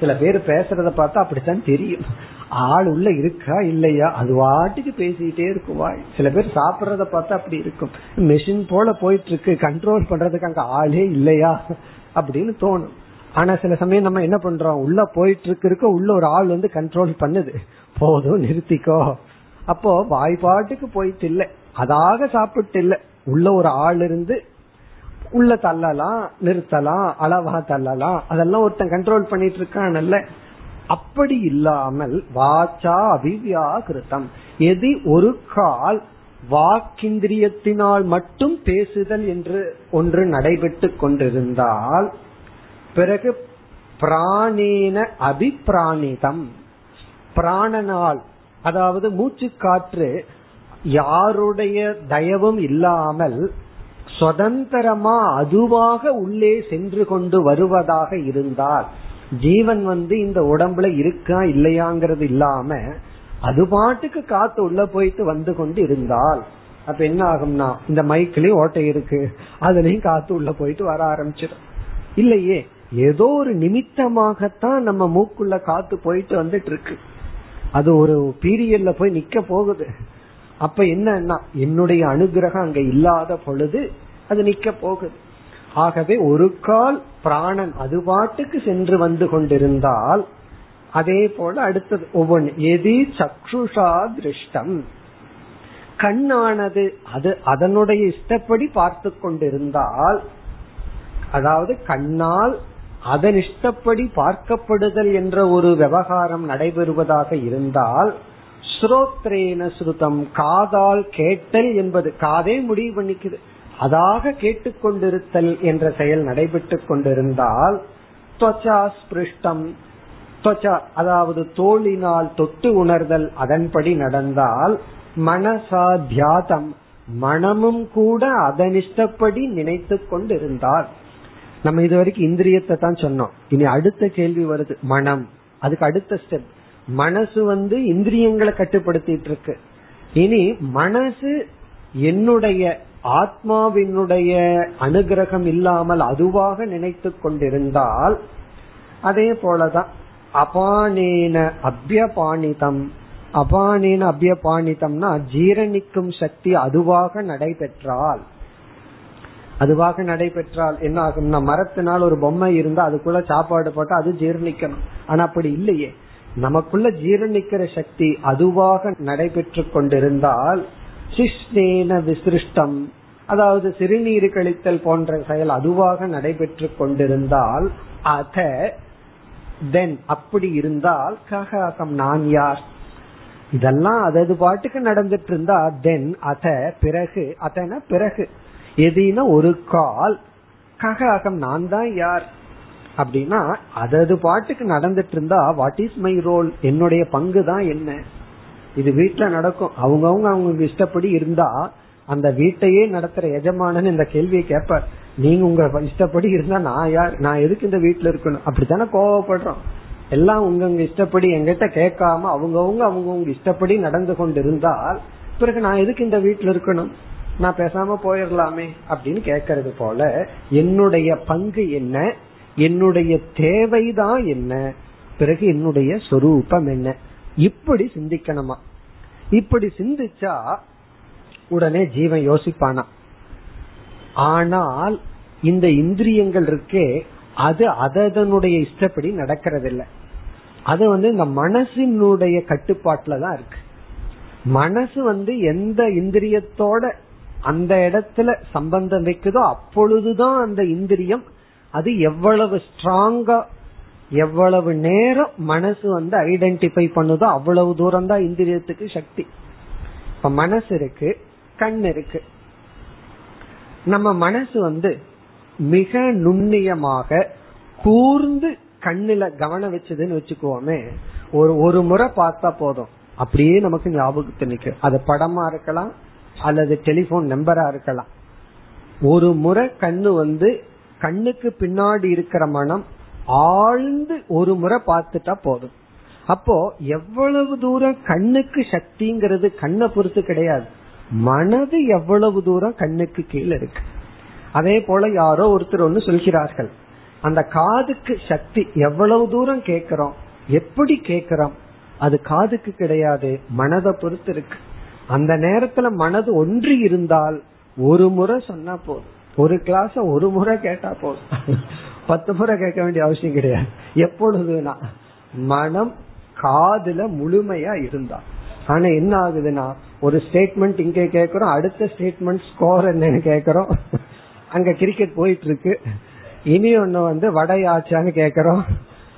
சில பேர் பேசுறத பார்த்தா அப்படித்தான் தெரியும். ஆள் உள்ள இருக்கா இல்லையா? அது வாட்டுக்கு பேசிக்கிட்டே இருக்கும் வாய். சில பேர் சாப்பிட்றத பார்த்தா அப்படி இருக்கும். மெஷின் போல போயிட்டு இருக்கு கண்ட்ரோல் பண்றதுக்கு அங்க ஆளே இல்லையா? அப்படின்னு தோணும். ஆனா சில சமயம் நம்ம என்ன பண்றோம்? உள்ள போயிட்டு இருக்கு இருக்க உள்ள ஒரு ஆள் வந்து கண்ட்ரோல் பண்ணுது. போதும் நிறுத்திக்கோ. அப்போ வாய்ப்பாட்டுக்கு போயிட்டு இல்ல அதாக சாப்பிட்டு இல்ல உள்ள ஒரு ஆள் இருந்து உள்ள தள்ளலாம் நிறுத்தலாம் அளவா தள்ளலாம். அதெல்லாம் ஒருத்தன் கண்ட்ரோல் பண்ணிட்டு இருக்கான் அப்படி இல்லாமல் வாச்சா அபிவியாகிருத்தம் எது ஒரு கால் வாக்கிந்திரியத்தினால் மட்டும் பேசுதல் என்று ஒன்று நடைபெற்று கொண்டிருந்தால் பிறகு பிராணேன அபிப்பிராணிதம் பிராணனால் அதாவது மூச்சு காற்று யாருடைய தயவும் இல்லாமல் சுதந்திரமா அதுவாக உள்ளே சென்று கொண்டு வருவதாக இருந்தால் ஜீவன் வந்து இந்த உடம்புல இருக்கா இல்லையாங்கிறது இல்லாம அது பாட்டுக்கு காத்து உள்ள போயிட்டு வந்து கொண்டு இருந்தால் அப்ப என்ன ஆகும்னா இந்த மைக்கிலயும் ஓட்டை இருக்கு. அதுலயும் காத்து உள்ள போயிட்டு வர ஆரம்பிச்சிடும். இல்லையே ஏதோ ஒரு நிமித்தமாகத்தான் நம்ம மூக்குள்ள காத்து போயிட்டு வந்துட்டு இருக்கு அது ஒரு பீரியட்ல போய் நிக்க போகுது. அப்ப என்னன்னா என்னுடைய அனுகிரகம் அங்க இல்லாத பொழுது அது நிக்க போகுது. ஆகவே ஒரு கால் பிராணன் அது பாட்டுக்கு சென்று வந்து கொண்டிருந்தால் அதே போல அடுத்தது ஒவ்வொன்று எதி சக்ஷுஷா திருஷ்டம். கண்ணானது அது அதனுடைய இஷ்டப்படி பார்த்து கொண்டிருந்தால் அதாவது கண்ணால் அதன் இஷ்டப்படி பார்க்கப்படுதல் என்ற ஒரு விவகாரம் நடைபெறுவதாக இருந்தால் ஸ்ரோத்ரேன ஸ்ருதம் காதால் கேட்டல் என்பது காதே முடிவு பண்ணிக்குது. அதாக கேட்டுக்கொண்டிருத்தல் என்ற செயல் நடைபெற்று கொண்டிருந்தால் ஸ்பிருஷ்டம் அதாவது தோளினால் தொட்டு உணர்தல் அதன்படி நடந்தால் மனசா தியாதம் மனமும் கூட அதனிஷ்டப்படி நினைத்து கொண்டிருந்தால் நம்ம இது வரைக்கும் இந்திரியத்தை தான் சொன்னோம். இனி அடுத்த கேள்வி வருது மனம். அதுக்கு அடுத்த ஸ்டெப் மனசு வந்து இந்திரியங்களை கட்டுப்படுத்திட்டு இருக்கு. இனி மனசு என்னுடைய ஆத்மாவினுடைய அனுகிரகம் இல்லாமல் அதுவாக நினைத்து கொண்டிருந்தால் அதே போலதான் அபானேன அபியபாணிதம் அபானேன அபியபாணிதம்னா ஜீரணிக்கும் சக்தி அதுவாக நடைபெற்றால். அதுவாக நடைபெற்றால் என்ன ஆகும்னா மரத்தினால் ஒரு பொம்மை இருந்தா அதுக்குள்ள சாப்பாடு போட்டா அது ஜீரணிக்கணும். ஆனா அப்படி இல்லையே. நமக்குள்ள ஜீரணிக்கிற சக்தி அதுவாக நடைபெற்று கொண்டிருந்தால் சிஷ்ணேன விசிருஷ்டம். அதாவது சிறுநீர் கழித்தல் போன்ற செயல் அதுவாக நடைபெற்று கொண்டிருந்தால் அத தென் அப்படி இருந்தால் கக அகம் நான் யார்? இதெல்லாம் அதது பாட்டுக்கு நடந்துட்டு இருந்தா தென் அத பிறகு அதன பிறகு. எதினா ஒரு கால் கக அகம் நான் தான் யார்? அப்படின்னா அதது பாட்டுக்கு நடந்துட்டு இருந்தா வாட் இஸ் மை ரோல் என்னுடைய பங்கு தான் என்ன? இது வீட்டுல நடக்கும். அவங்கவுங்க அவங்களுக்கு இஷ்டப்படி இருந்தா அந்த வீட்டையே நடத்துற எஜமானன் இந்த கேள்வியை கேட்பார். நீங்க உங்க இஷ்டப்படி இருந்தா நான் யார்? நான் எதுக்கு இந்த வீட்டுல இருக்கணும்? அப்படித்தானே கோவப்படுறோம். எல்லாம் உங்க இஷ்டப்படி எங்கிட்ட கேட்காம அவங்கவுங்க அவங்கவுங்க இஷ்டப்படி நடந்து கொண்டு இருந்தால் பிறகு நான் எதுக்கு இந்த வீட்டுல இருக்கணும்? நான் பேசாம போயிடலாமே அப்படின்னு கேட்கறது போல என்னுடைய பங்கு என்ன? என்னுடைய தேவைதான் என்ன? பிறகு என்னுடைய சொரூபம் என்ன? இப்படி சிந்திக்கணுமா? இப்படி சிந்திச்சா உடனே ஜீவன் யோசிப்பானா? ஆனால் இந்த இந்திரியங்கள் இருக்கே அது அதனுடைய இஷ்டப்படி நடக்கிறதில்ல. அது வந்து இந்த மனசினுடைய கட்டுப்பாட்டுல தான் இருக்கு. மனசு வந்து எந்த இந்திரியத்தோட அந்த இடத்துல சம்பந்தம் வைக்குதோ அப்பொழுதுதான் அந்த இந்திரியம் அது எவ்வளவு ஸ்ட்ராங்கா எவ்வளவு நேரம் மனசு வந்து ஐடென்டிஃபை பண்ணுதோ அவ்வளவு தூரம் தான் இந்திரியத்துக்கு சக்தி. இப்ப மனசு இருக்கு கண் இருக்கு. நம்ம மனசு வந்து மிக நுண்ணியமாக கூர்ந்து கண்ணுல கவனம் வச்சதுன்னு வச்சுக்கோமே ஒரு ஒரு முறை பார்த்தா போதும். அப்படியே நமக்கு ஞாபகத்தை நிற்கும் அது படமா இருக்கலாம் அல்லது டெலிபோன் நம்பரா இருக்கலாம். ஒரு முறை கண்ணு வந்து கண்ணுக்கு பின்னாடி இருக்கிற மனம் ஆழ்ந்து ஒரு முறை பார்த்துட்டா போதும். அப்போ எவ்வளவு தூரம் கண்ணுக்கு சக்திங்கிறது கண்ணை பொறுத்து கிடையாது. மனது எவ்வளவு தூரம் கண்ணுக்கு கீழே இருக்கு. அதே போல யாரோ ஒருத்தர் ஒன்னு சொல்கிறார்கள். அந்த காதுக்கு சக்தி எவ்வளவு தூரம் கேட்கிறோம்? எப்படி கேட்கிறோம்? அது காதுக்கு கிடையாது மனதை பொறுத்து இருக்கு. அந்த நேரத்துல மனது ஒன்று இருந்தால் ஒரு முறை சொன்னா போதும். ஒரு கிளாஸ் ஒரு முறை கேட்டா போதும். பத்து முறை கேட்க வேண்டிய அவசியம் கிடையாது. எப்பொழுதுனா மனம் காதுல முழுமையா இருந்தா. ஆனா என்ன ஆகுதுன்னா ஒரு ஸ்டேட்மெண்ட் இங்க கேக்குறோம் அடுத்த ஸ்டேட்மெண்ட் ஸ்கோர் என்னன்னு கேக்குறோம் அங்க கிரிக்கெட் போயிட்டு இருக்கு இனி ஒண்ணு வந்து வடையாச்சான்னு கேக்குறோம்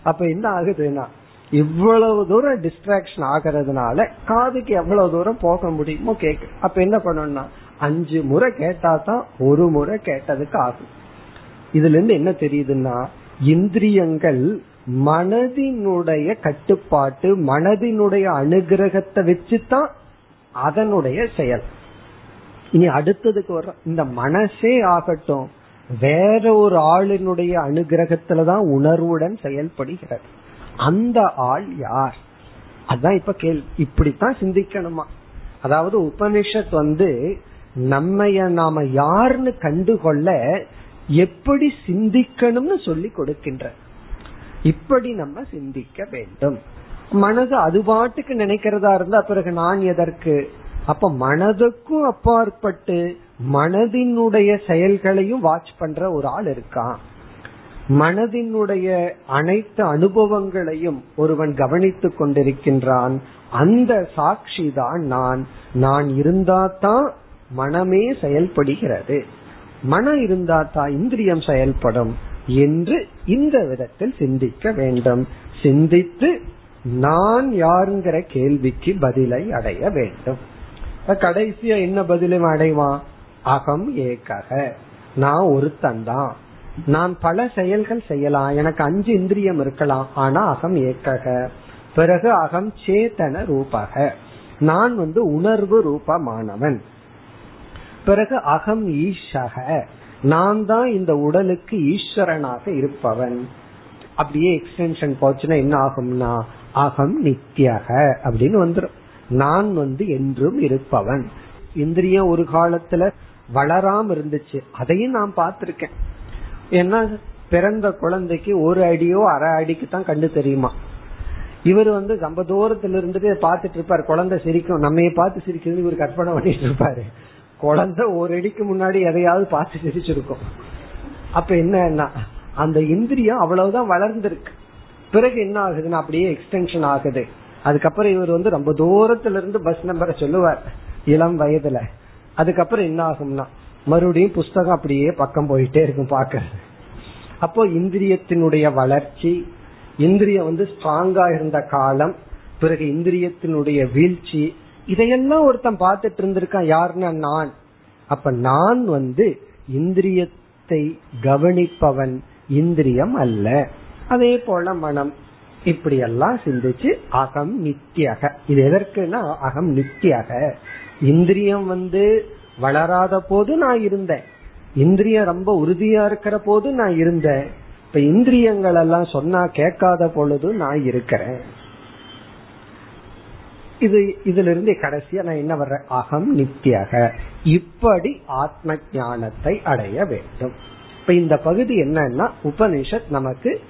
அப்ப என்ன ஆகுதுன்னா இவ்வளவு தூரம் டிஸ்ட்ராக்ஷன் ஆகிறதுனால காதுக்கு எவ்வளவு தூரம் போக முடியுமோ கேக்கு. அப்ப என்ன பண்ணணும்னா அஞ்சு முறை கேட்டா தான் ஒரு முறை கேட்டதுக்கு ஆகும். இதுல இருந்து என்ன தெரியுதுன்னா இந்திரியங்கள் மனதினுடைய கட்டுப்பாட்டு மனதினுடைய அனுகிரகத்தை வச்சுதான் அதனுடைய செயல். இனி அடுத்ததுக்கு வர இந்த மனசே ஆகட்டும் வேற ஒரு ஆளினுடைய அனுகிரகத்துலதான் உணர்வுடன் செயல்படுகிறது. அந்த ஆள் யார்? அதான் இப்ப கேள்வி. இப்படித்தான் சிந்திக்கணுமா? அதாவது உபனிஷத் வந்து நம்மைய நாம யாருன்னு கண்டுகொள்ள எப்படி சிந்திக்கணும்னு சொல்லி கொடுக்கின்ற. இப்படி நம்ம சிந்திக்க வேண்டும். மனது அது பாட்டுக்கு நினைக்கிறதா இருந்தா பிறகு நான் எதற்கு? அப்ப மனதுக்கும் அப்பாற்பட்டு மனதினுடைய செயல்களையும் வாட்ச் பண்ற ஒரு ஆள் இருக்கான் மனதினுடைய அனைத்து அனுபவங்களையும் ஒருவன் கவனித்துக் கொண்டிருக்கின்றான். அந்த சாட்சி தான் நான். நான் இருந்தாதான் மனமே செயல்படுகிறது. மனம் இருந்தா தான் இந்திரியம் செயல்படும் என்று இந்த விதத்தில் சிந்திக்க வேண்டும். சிந்தித்து நான் யாருங்கிற கேள்விக்கு பதிலை அடைய வேண்டும். கடைசியா என்ன பதிலும் அடைவான் அகம் ஏக்கக நான் ஒருத்தன் தான். நான் பல செயல்கள் செய்யலாம். எனக்கு அஞ்சு இந்திரியம் இருக்கலாம். ஆனா அகம் ஏக்கக பிறகு அகம் சேத்தன ரூபக. நான் வந்து உணர்வு ரூபமானவன். பிறகு அகம் ஈஷக. நான் தான் இந்த உடலுக்கு ஈஸ்வரனாக இருப்பவன். அப்படியே எக்ஸ்டென்ஷன் போச்சுன்னா என்ன ஆகும்னா அகம் நித்தியக அப்படின்னு வந்துடும் நான் வந்து என்றும் இருப்பவன். இந்திரியம் ஒரு காலத்துல வளராம இருந்துச்சு. அதையும் நான் பார்த்திருக்கேன். ஏன்னா பிறந்த குழந்தைக்கு ஒரு அடியோ அரை அடிக்கு தான் கண்டு தெரியுமா? இவர் வந்து ரொம்ப தூரத்துல இருந்துட்டு பார்த்துட்டு இருப்பாரு. குழந்தை சிரிக்கும். நம்மைய பார்த்து சிரிக்கிறது இவர் கற்பனை பண்ணிட்டு இருப்பாரு. குழந்தை ஒரு அடிக்கு முன்னாடி எதையாவது பார்த்து சிரிச்சிருக்கும். அப்ப என்ன அந்த இந்திரியம் அவ்வளவுதான் வளர்ந்துருக்கு. பிறகு என்ன ஆகுதுன்னா அப்படியே எக்ஸ்டென்ஷன் ஆகுது. அதுக்கப்புறம் இவர் வந்து ரொம்ப தூரத்துல இருந்து பஸ் நம்பரை சொல்லுவார் இளம் வயதுல. அதுக்கப்புறம் என்ன ஆகும்னா மறுபடியும் புஸ்தகம் அப்படியே பக்கம் போயிட்டே இருக்கும் பாக்கிறது அப்போ இந்திரியத்தினுடைய வளர்ச்சி இந்திரியம் வந்து ஸ்ட்ராங்கா இருந்த காலம் பிறகு இந்திரியத்தினுடைய வீழ்ச்சி இதையெல்லாம் ஒருத்தன் பார்த்துட்டு இருந்திருக்கான் யாருன்னா நான். அப்ப நான் வந்து இந்திரியத்தை கவனிப்பவன் இந்திரியம் அல்ல. அதே போல மனம். இப்படியெல்லாம் சிந்திச்சு அகம் நித்தியக இது எதற்குனா அகம் நித்தியக இந்திரியம் வந்து வளராத போது நான் இருந்தேன். இந்திரியம் ரொம்ப உறுதியா இருக்கிற போது நான் இருந்தேன். இப்ப இந்திரியங்கள் எல்லாம் சொன்னா கேட்காத பொழுது நான் இருக்கிறேன். இது இதுல இருந்து கடைசியா நான் என்ன வர்றேன்? அகம் நித்தியக இப்படி ஆத்ம ஞானத்தை அடைய வேண்டும். இப்ப இந்த பகுதி என்னன்னா உபனிஷத் நமக்கு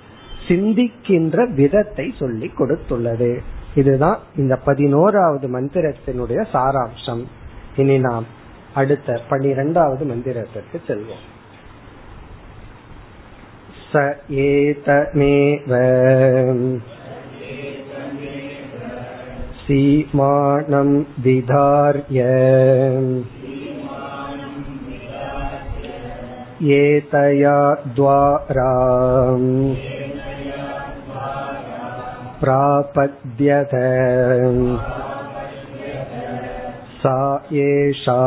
சிந்திக்கின்ற விதத்தை சொல்லி கொடுத்துள்ளது. இதுதான் இந்த பதினோராவது மந்திரத்தினுடைய சாராம்சம். இனி நாம் அடுத்த பனிரெண்டாவது மந்திரத்திற்கு செல்வோம். ச ஏதமேவ. सीमानं विधार्य एतया द्वारा प्रापद्यत सा एषा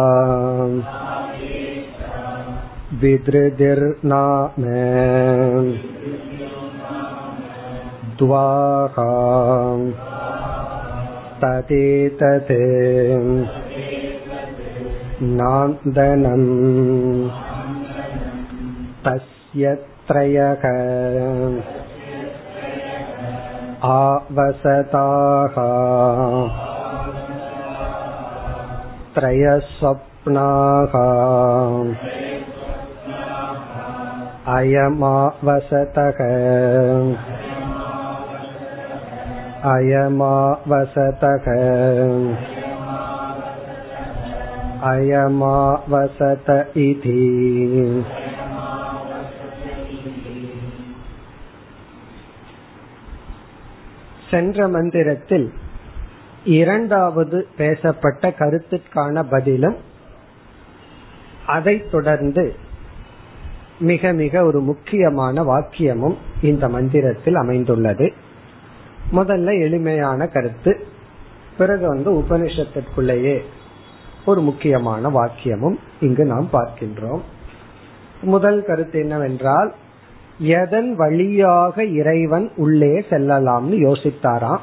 विधृतिर्नाम द्वारा तदेतत् नान्दनम् तस्य त्रयः आवसताः त्रयस्वप्नाः अयमावसतः अयमावसतः अयमावसत इति சென்ற மந்திரத்தில் இரண்டாவது பேசப்பட்ட கருத்துக்கான பதிலும் அதைத் தொடர்ந்து மிக மிக ஒரு முக்கியமான வாக்கியமும் இந்த மந்திரத்தில் அமைந்துள்ளது முதல்ல எளிமையான கருத்து பிறகு வந்து உபனிஷத்திற்குள்ளேயே ஒரு முக்கியமான வாக்கியமும் இங்கு நாம் பார்க்கின்றோம். முதல் கருத்து என்னவென்றால் எதன் வழியாக இறைவன் உள்ளே செல்லலாம்னு யோசித்தாராம்.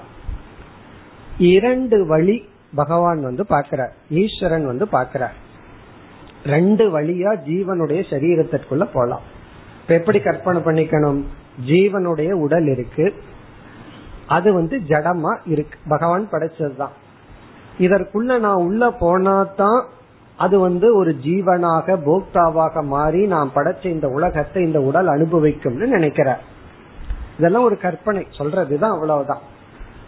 இரண்டு வழி பகவான் வந்து பார்க்கிறார் ஈஸ்வரன் வந்து பார்க்கிறார். ரெண்டு வழியா ஜீவனுடைய சரீரத்திற்குள்ள போலாம். இப்ப எப்படி கற்பனை பண்ணிக்கணும்? ஜீவனுடைய உடல் இருக்கு. அது வந்து ஜடமா இருக்கு. பகவான் படைச்சதுதான். இதற்குள்ள நான் உள்ள போனாதான் அது வந்து ஒரு ஜீவனாக போக்தாவாக மாறி நான் படைச்ச இந்த உலகத்தை இந்த உடல் அனுபவிக்கும்னு நினைக்கிறார். இதெல்லாம் ஒரு கற்பனை. சொல்றதுதான் அவ்வளவுதான்.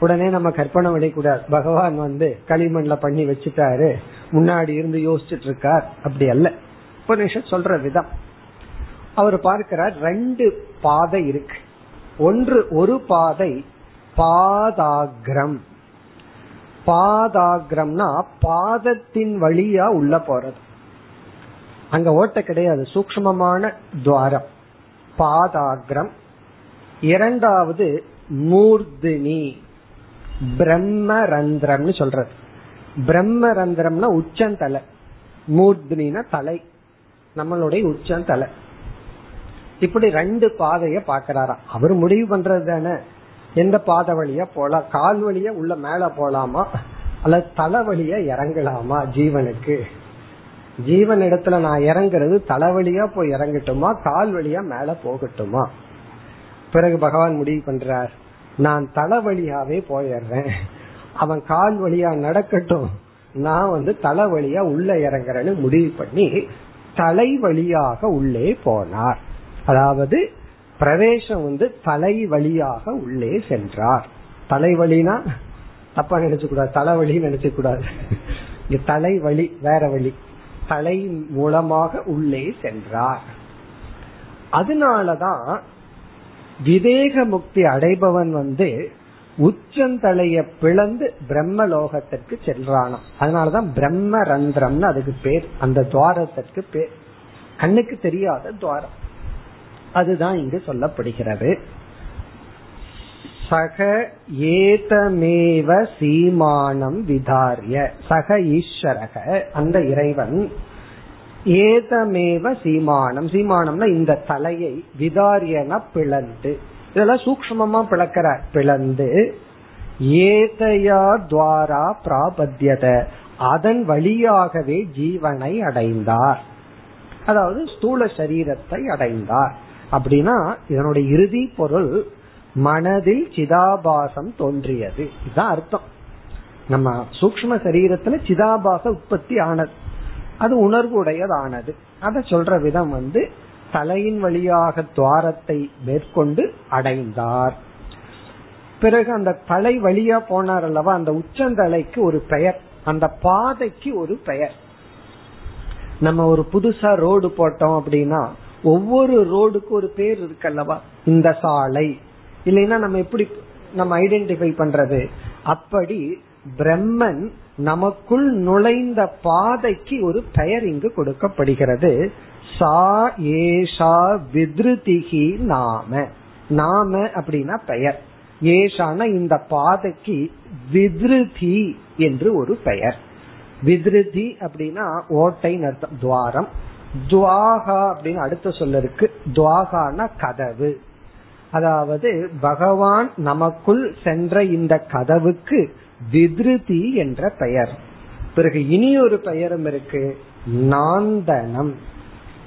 உடனே நம்ம கற்பனை விடக்கூடாது. பகவான் வந்து களிமண்ல பண்ணி வச்சுட்டாரு. முன்னாடி இருந்து யோசிச்சுட்டு இருக்கார். அப்படி அல்ல. உபனிஷத் சொல்ற விதம் அவர் பார்க்கிறார் ரெண்டு பாதை இருக்கு. ஒன்று ஒரு பாதை பாதாகிரம். பாதாகிரம்னா பாதத்தின் வழியா உள்ள போறது. அங்க ஓட்ட கிடையாது. சூக்மமான துவாரம். பாதாகிரம். இரண்டாவது மூர்தினி. பிரம்மரந்திரம்னு சொல்றது. பிரம்மரந்திரம்னா உச்சந்தலை. மூர்தினா தலை. நம்மளுடைய உச்சந்தலை. இப்படி ரெண்டு பாதைய பாக்கிறாராம் அவர் முடிவு பண்றது தானே எந்த பாதை வழியா போலாம் கால் வழியா உள்ள மேல போலாமா? அல்லது தலை வழியா இறங்கலாமா ஜீவனுக்கு? ஜீவன் இடத்துல நான் இறங்குறது தலைவழியா போய் இறங்கட்டுமா? கால் வழியா மேல போகட்டுமா? பிறகு பகவான் முடிவு பண்றார். நான் தலைவழியாவே போயிடுறேன். அவன் கால் வழியா நடக்கட்டும். நான் வந்து தலை வழியா உள்ள இறங்குறேன்னு முடிவு பண்ணி தலை வழியாக உள்ளே போனார். அதாவது பிரவேசம் வந்து தலை வழியாக உள்ளே சென்றார். தலைவலினா தப்பா நினைச்சு கூடாது தலைவலி நினைச்ச கூடாது இங்க தலைவலி வேற வழி. தலை மூலமாக உள்ளே சென்றார். அதனாலதான் விவேக முக்தி அடைபவன் வந்து உச்சந்தலைய பிளந்து பிரம்ம லோகத்திற்கு செல்றானாம். அதனாலதான் பிரம்ம ரந்திரம்னு அதுக்கு பேர். அந்த துவாரத்திற்கு பேர். கண்ணுக்கு தெரியாத துவாரம். அதுதான் இங்கு சொல்லப்படுகிறது. சக ஏதமேவ சீமானம் விதாரிய. சக ஈஸ்வரக அந்த இறைவன். ஏதமேவ சீமானம். சீமானம்னா இந்த தலையை விதாரியன பிளந்து. இதெல்லாம் சூக்மமா பிளக்கிற பிளந்து. ஏதையா துவாரா பிராபத்தியத அதன் வழியாகவே ஜீவனை அடைந்தார். அதாவது ஸ்தூல சரீரத்தை அடைந்தார். அப்படின்னா இதனுடைய இறுதி பொருள் மனதில் சிதாபாசம் தோன்றியது. இதுதான் அர்த்தம். நம்ம சூக்ம சரீரத்துல சிதாபாச உற்பத்தி ஆனது. அது உணர்வு உடையதானது அதை சொல்ற விதம் வந்து தலையின் வழியாக துவாரத்தை மேற்கொண்டு அடைந்தார். பிறகு அந்த தலை வழியா போனார் அல்லவா? அந்த உச்சந்தலைக்கு ஒரு பெயர். அந்த பாதைக்கு ஒரு பெயர். நம்ம ஒரு புதுசா ரோடு போட்டோம் அப்படின்னா ஒவ்வொரு ரோடுக்கு ஒரு பேர் இருக்கல்லவா? இந்த சாலை. இல்லைன்னா நம்ம எப்படி நம்ம ஐடென்டிஃபை பண்றது? அப்படி பிரம்மன் நமக்குள் நுழைந்த பாதைக்கு ஒரு பெயர் இங்கு கொடுக்கப்படுகிறது. சா ஏஷா வித்ருதிகி நாம. நாம அப்படின்னா பெயர். ஏஷான இந்த பாதைக்கு வித்ருதி என்று ஒரு பெயர். வித்ருதி அப்படின்னா ஓட்டை அர்த்தம். துவாரம். துவாகா அப்படின்னு அடுத்த சொல்ல இருக்கு துவாகான கதவு. அதாவது பகவான் நமக்குள் சென்ற இந்த கதவுக்கு விதிருதி என்ற பெயர். பிறகு இனி ஒரு பெயரும் இருக்கு நாந்தனம்.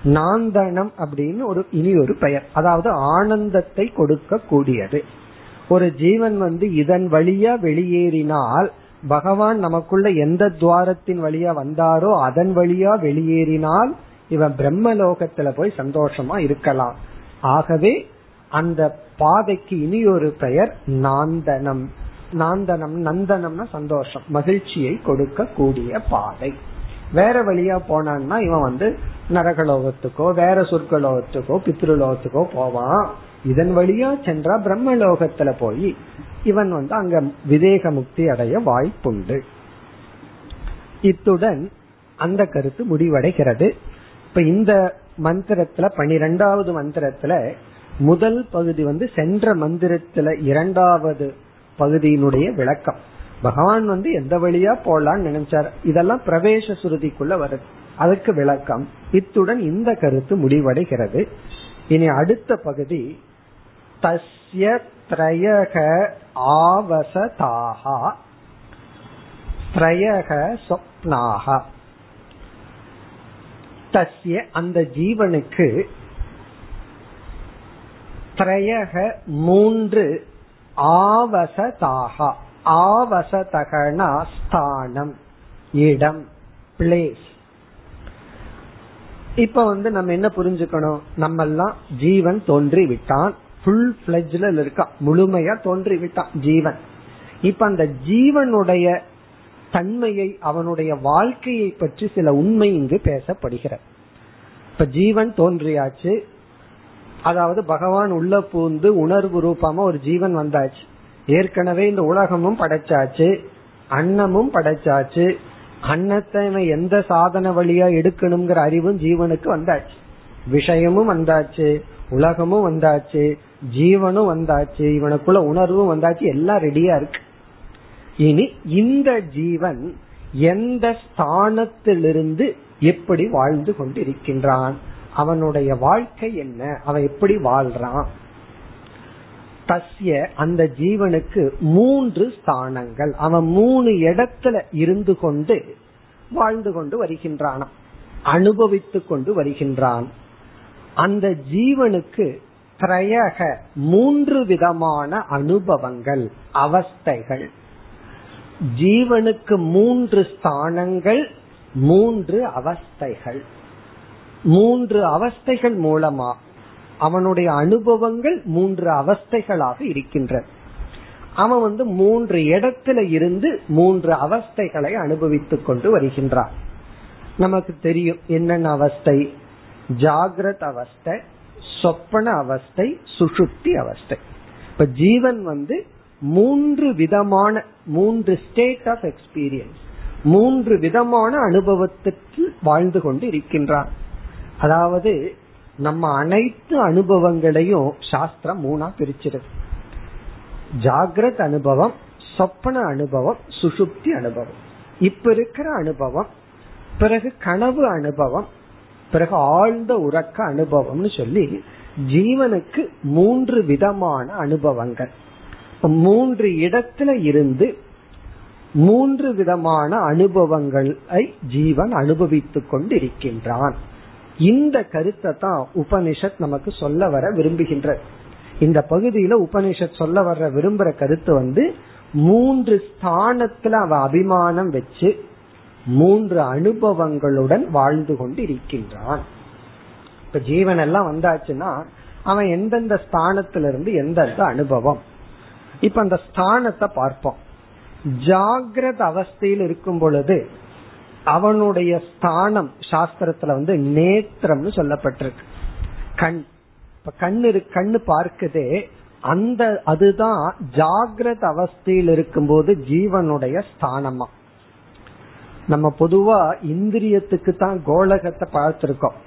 நாந்தனம் அப்படின்னு ஒரு இனி ஒரு பெயர். அதாவது ஆனந்தத்தை கொடுக்க கூடியது ஒரு ஜீவன் வந்து இதன் வழியா வெளியேறினால் பகவான் நமக்குள்ள எந்த துவாரத்தின் வழியா வந்தாரோ அதன் வழியா வெளியேறினால் இவன் பிரம்மலோகத்துல போய் சந்தோஷமா இருக்கலாம். ஆகவே அந்த பாதைக்கு இனி ஒரு பெயர் நாந்தனம். நாந்தனம் நந்தனம்னா சந்தோஷம் மகிழ்ச்சியை கொடுக்க கூடிய பாதை. வேற வழியா போனான்னா இவன் வந்து நரகலோகத்துக்கோ வேற சொர்க்கலோகத்துக்கோ பித்ருலோகத்துக்கோ போவான். இதன் வழியா சென்றா பிரம்மலோகத்துல போய் இவன் வந்து அங்க விதேக முக்தி அடைய வாய்ப்புண்டு. இத்துடன் அந்த கருத்து முடிவடைகிறது. இப்ப இந்த மந்திரத்துல பனிரெண்டாவது மந்திரத்துல முதல் பகுதி வந்து சென்ற மந்திரத்துல இரண்டாவது பகுதியினுடைய விளக்கம். பகவான் வந்து எந்த வழியா போலான்னு நினைச்சார். இதெல்லாம் பிரவேச சுருதிக்குள்ள வருது. அதுக்கு விளக்கம். இத்துடன் இந்த கருத்து முடிவடைகிறது. இனி அடுத்த பகுதி தஸ்ய திரயக ஆவசதாகா திரயக சொப்னாகா. தஸ்ய அந்த ஜீவனுக்கு திரையக மூன்று ஆவசதாக ஆவசதகனா ஸ்தானம் இடம் பிளேஸ் இப்ப வந்து நம்ம என்ன புரிஞ்சுக்கணும்? நம்ம எல்லாம் ஜீவன் தோன்றி விட்டான் ஃபுல் பிளஜ்ல இருக்கான் முழுமையா தோன்றி விட்டான் ஜீவன். இப்ப அந்த ஜீவனுடைய தன்மையை அவனுடைய வாழ்க்கையை பற்றி சில உண்மை இங்கு பேசப்படுகிறது. இப்ப ஜீவன் தோன்றியாச்சு. அதாவது பகவான் உள்ள பூந்து உணர்வு ரூபமா ஒரு ஜீவன் வந்தாச்சு. ஏற்கனவே இந்த உலகமும் படைச்சாச்சு. அன்னமும் படைச்சாச்சு. அன்னத்தை எந்த சாதன வழியா எடுக்கணுங்கிற அறிவும் ஜீவனுக்கு வந்தாச்சு. விஷயமும் வந்தாச்சு. உலகமும் வந்தாச்சு. ஜீவனும் வந்தாச்சு. இவனுக்குள்ள உணர்வும் வந்தாச்சு. எல்லாம் ரெடியா இருக்கு. இனி இந்த ஜீவன் எந்த ஸ்தானத்திலிருந்து எப்படி வாழ்ந்து கொண்டிருக்கின்றான்? அவனுடைய வாழ்க்கை என்ன? அவன் எப்படி வாழ்றான்? தஸ்ய அந்த ஜீவனுக்கு மூன்று ஸ்தானங்கள். அவன் மூணு இடத்துல இருந்து கொண்டு வாழ்ந்து கொண்டு வருகின்றான். அனுபவித்து கொண்டு வருகின்றான். அந்த ஜீவனுக்கு திரையக மூன்று விதமான அனுபவங்கள் அவஸ்தைகள். ஜீவனுக்கு மூன்று ஸ்தானங்கள் மூன்று அவஸ்தைகள். மூன்று அவஸ்தைகள் மூலமா அவனுடைய அனுபவங்கள் மூன்று அவஸ்தைகளாக இருக்கின்றன. அவன் வந்து மூன்று இடத்துல இருந்து மூன்று அவஸ்தைகளை அனுபவித்துக் கொண்டு வருகின்றான். நமக்கு தெரியும் என்னென்ன அவஸ்தை? ஜாகிரத அவஸ்தை சொப்பன அவஸ்தை சுசுப்தி அவஸ்தை. இப்ப ஜீவன் வந்து மூன்று விதமான மூன்று ஸ்டேட் ஆஃப் எக்ஸ்பீரியன்ஸ் மூன்று விதமான அனுபவத்திற்கு வாழ்ந்து கொண்டு இருக்கின்றார் அதாவது நம்ம அனைத்து அனுபவங்களையும் சாஸ்திரம் மூணா பிரிச்சிருக்கு ஜாகிரத் அனுபவம் சொப்பன அனுபவம் சுசுப்தி அனுபவம். இப்ப இருக்கிற அனுபவம் பிறகு கனவு அனுபவம் பிறகு ஆழ்ந்த உறக்க அனுபவம்னு சொல்லி ஜீவனுக்கு மூன்று விதமான அனுபவங்கள். மூன்று இடத்துல இருந்து மூன்று விதமான அனுபவங்களை ஜீவன் அனுபவித்துக் கொண்டிருக்கின்றான். இந்த கருத்தை தான் உபனிஷத் நமக்கு சொல்ல வர விரும்புகின்ற இந்த பகுதியில உபனிஷத் சொல்ல வர விரும்புற கருத்து வந்து மூன்று ஸ்தானத்துல அவ அபிமானம் வச்சு மூன்று அனுபவங்களுடன் வாழ்ந்து கொண்டு இருக்கின்றான் இப்ப ஜீவன் எல்லாம் வந்தாச்சுன்னா அவன் எந்தெந்த ஸ்தானத்திலிருந்து எந்தெந்த அனுபவம்? இப்ப அந்த ஸ்தானத்தை பார்ப்போம். ஜாகிரத அவஸ்தையில் இருக்கும் பொழுது அவனுடைய ஸ்தானம் சாஸ்திரத்துல வந்து நேத்திரம்னு சொல்லப்பட்டிருக்கு. கண். இப்ப கண்ணு கண்ணு பார்க்குதே அந்த அதுதான் ஜாகிரத அவஸ்தையில் இருக்கும்போது ஜீவனுடைய ஸ்தானமா. நம்ம பொதுவா இந்திரியத்துக்கு தான் கோலகத்தை பார்த்திருக்கோம்.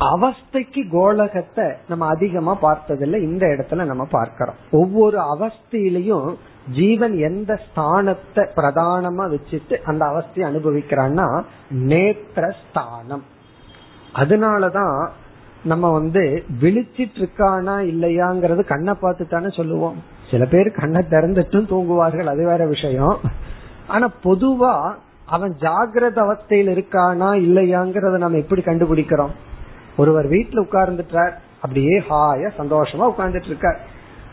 அவஸ்தைக்கு கோலகத்தை நம்ம அதிகமா பார்த்ததில்லை. இந்த இடத்துல நம்ம பார்க்கிறோம். ஒவ்வொரு அவஸ்தையிலையும் ஜீவன் எந்த ஸ்தானத்தை பிரதானமா வச்சுட்டு அந்த அவஸ்தையை அனுபவிக்கிறான்னா நேத்திர ஸ்தானம் அதனாலதான் நம்ம வந்து விழிச்சிட்டு இருக்கானா இல்லையாங்கிறது கண்ணை பார்த்து தானே சொல்லுவோம். சில பேர் கண்ணை திறந்துட்டும் தூங்குவார்கள் அது வேற விஷயம். ஆனா பொதுவா அவன் ஜாகிரத அவஸ்தையில் இருக்கானா இல்லையாங்கிறத நம்ம எப்படி கண்டுபிடிக்கிறோம்? ஒருவர் வீட்டுல உட்கார்ந்துட்டார் அப்படியே ஹாய சந்தோஷமா உட்கார்ந்துட்டு இருக்கார்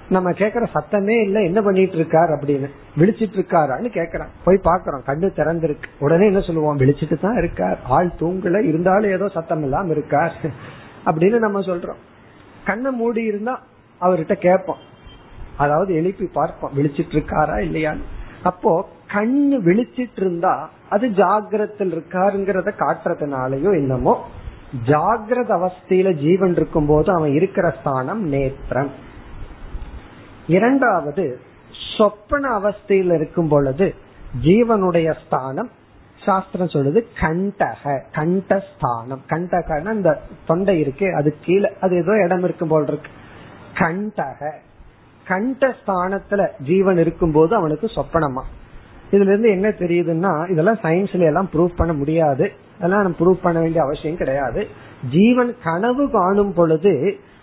நம்ம கேக்குற சத்தமே இல்ல என்ன பண்ணிட்டு இருக்கார் அப்படின்னு. விழிச்சிட்டு இருக்காரான்னு கேக்குறான் போய் பாக்குறோம் கண்ணு திறந்திருக்கு. உடனே என்ன சொல்லுவோம்? விழிச்சிட்டு தான் இருக்கார். ஆள் தூங்கல இருந்தாலும் ஏதோ சத்தம் இல்லாம இருக்கார். அப்படின்னு நம்ம சொல்றோம். கண்ணை மூடி இருந்தா அவர்கிட்ட கேட்போம். அதாவது எழுப்பி பார்ப்போம் விழிச்சிட்டு இருக்காரா இல்லையான்னு. அப்போ கண்ணு விழிச்சிட்டு இருந்தா அது ஜாகிரத்தில் இருக்காருங்கிறத காட்டுறதுனாலயோ என்னமோ ஜாகிரத அவஸ்தையில ஜீவன் இருக்கும் போது அவன் இருக்கிற ஸ்தானம் நேத்திரம். இரண்டாவது சொப்பன அவஸ்தையில் இருக்கும் பொழுது ஜீவனுடைய ஸ்தானம் சாஸ்திரம் சொல்லுது கண்டக கண்டஸ்தானம். கண்டகன இந்த தொண்டை இருக்கு அது கீழே அது ஏதோ இடம் இருக்கும் போல் இருக்கு. கண்டக. கண்டஸ்தானத்துல ஜீவன் இருக்கும் போது அவனுக்கு சொப்பனமா. இதுல இருந்து என்ன தெரியுதுன்னா இதெல்லாம் சயின்ஸ்ல எல்லாம் ப்ரூவ் பண்ண முடியாது. அதெல்லாம் நம்ம ப்ரூவ் பண்ண வேண்டிய அவசியம் கிடையாது. ஜீவன் கனவு காணும் பொழுது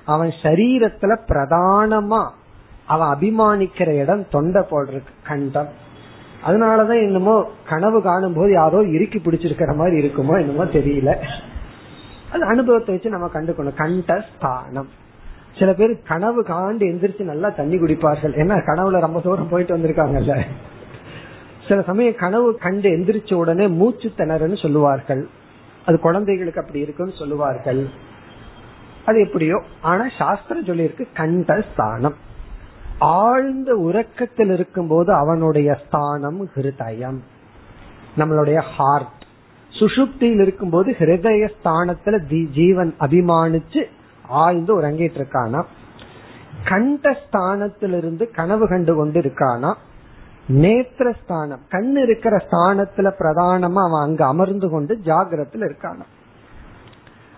அவன் சரீரத்துல பிரதானமா அவன் அபிமானிக்கிற இடம் தொண்டை போடுறது கண்டம். அதனாலதான் என்னமோ கனவு காணும் போது யாரோ இறுக்கி பிடிச்சிருக்கிற மாதிரி இருக்குமோ என்னமோ தெரியல. அது அனுபவத்தை வச்சு நம்ம கண்டுக்கணும். கண்ட ஸ்தானம் சில பேர் கனவு காண்டு எந்திரிச்சு நல்லா தண்ணி குடிப்பார்கள். ஏன்னா கனவுல ரொம்ப தூரம் போயிட்டு வந்திருக்காங்கல்ல? சில சமயம் கனவு கண்டு எந்திரிச்ச உடனே மூச்சு திணறுன்னு சொல்லுவார்கள். அது குழந்தைகளுக்கு அப்படி இருக்குன்னு சொல்லுவார்கள். அது எப்படியோ? ஆனா சாஸ்திரம் சொல்லியிருக்கு கண்ட ஸ்தானம். ஆழ்ந்த உறக்கத்தில் இருக்கும் போது அவனுடைய ஸ்தானம் ஹிருதயம். நம்மளுடைய ஹார்ட் சுசுப்தியில் இருக்கும் போது ஹிருதய ஸ்தானத்துல ஜீவன் அபிமானிச்சு ஆழ்ந்து உறங்கிட்டு இருக்கானா? கண்ட ஸ்தானத்திலிருந்து கனவு கண்டு கொண்டு இருக்கானா? நேத்திரஸ்தானம். கண் இருக்கிற ஸ்தானத்துல பிரதானமா அவன் அங்க அமர்ந்து கொண்டு ஜாகிரத்துல இருக்கான.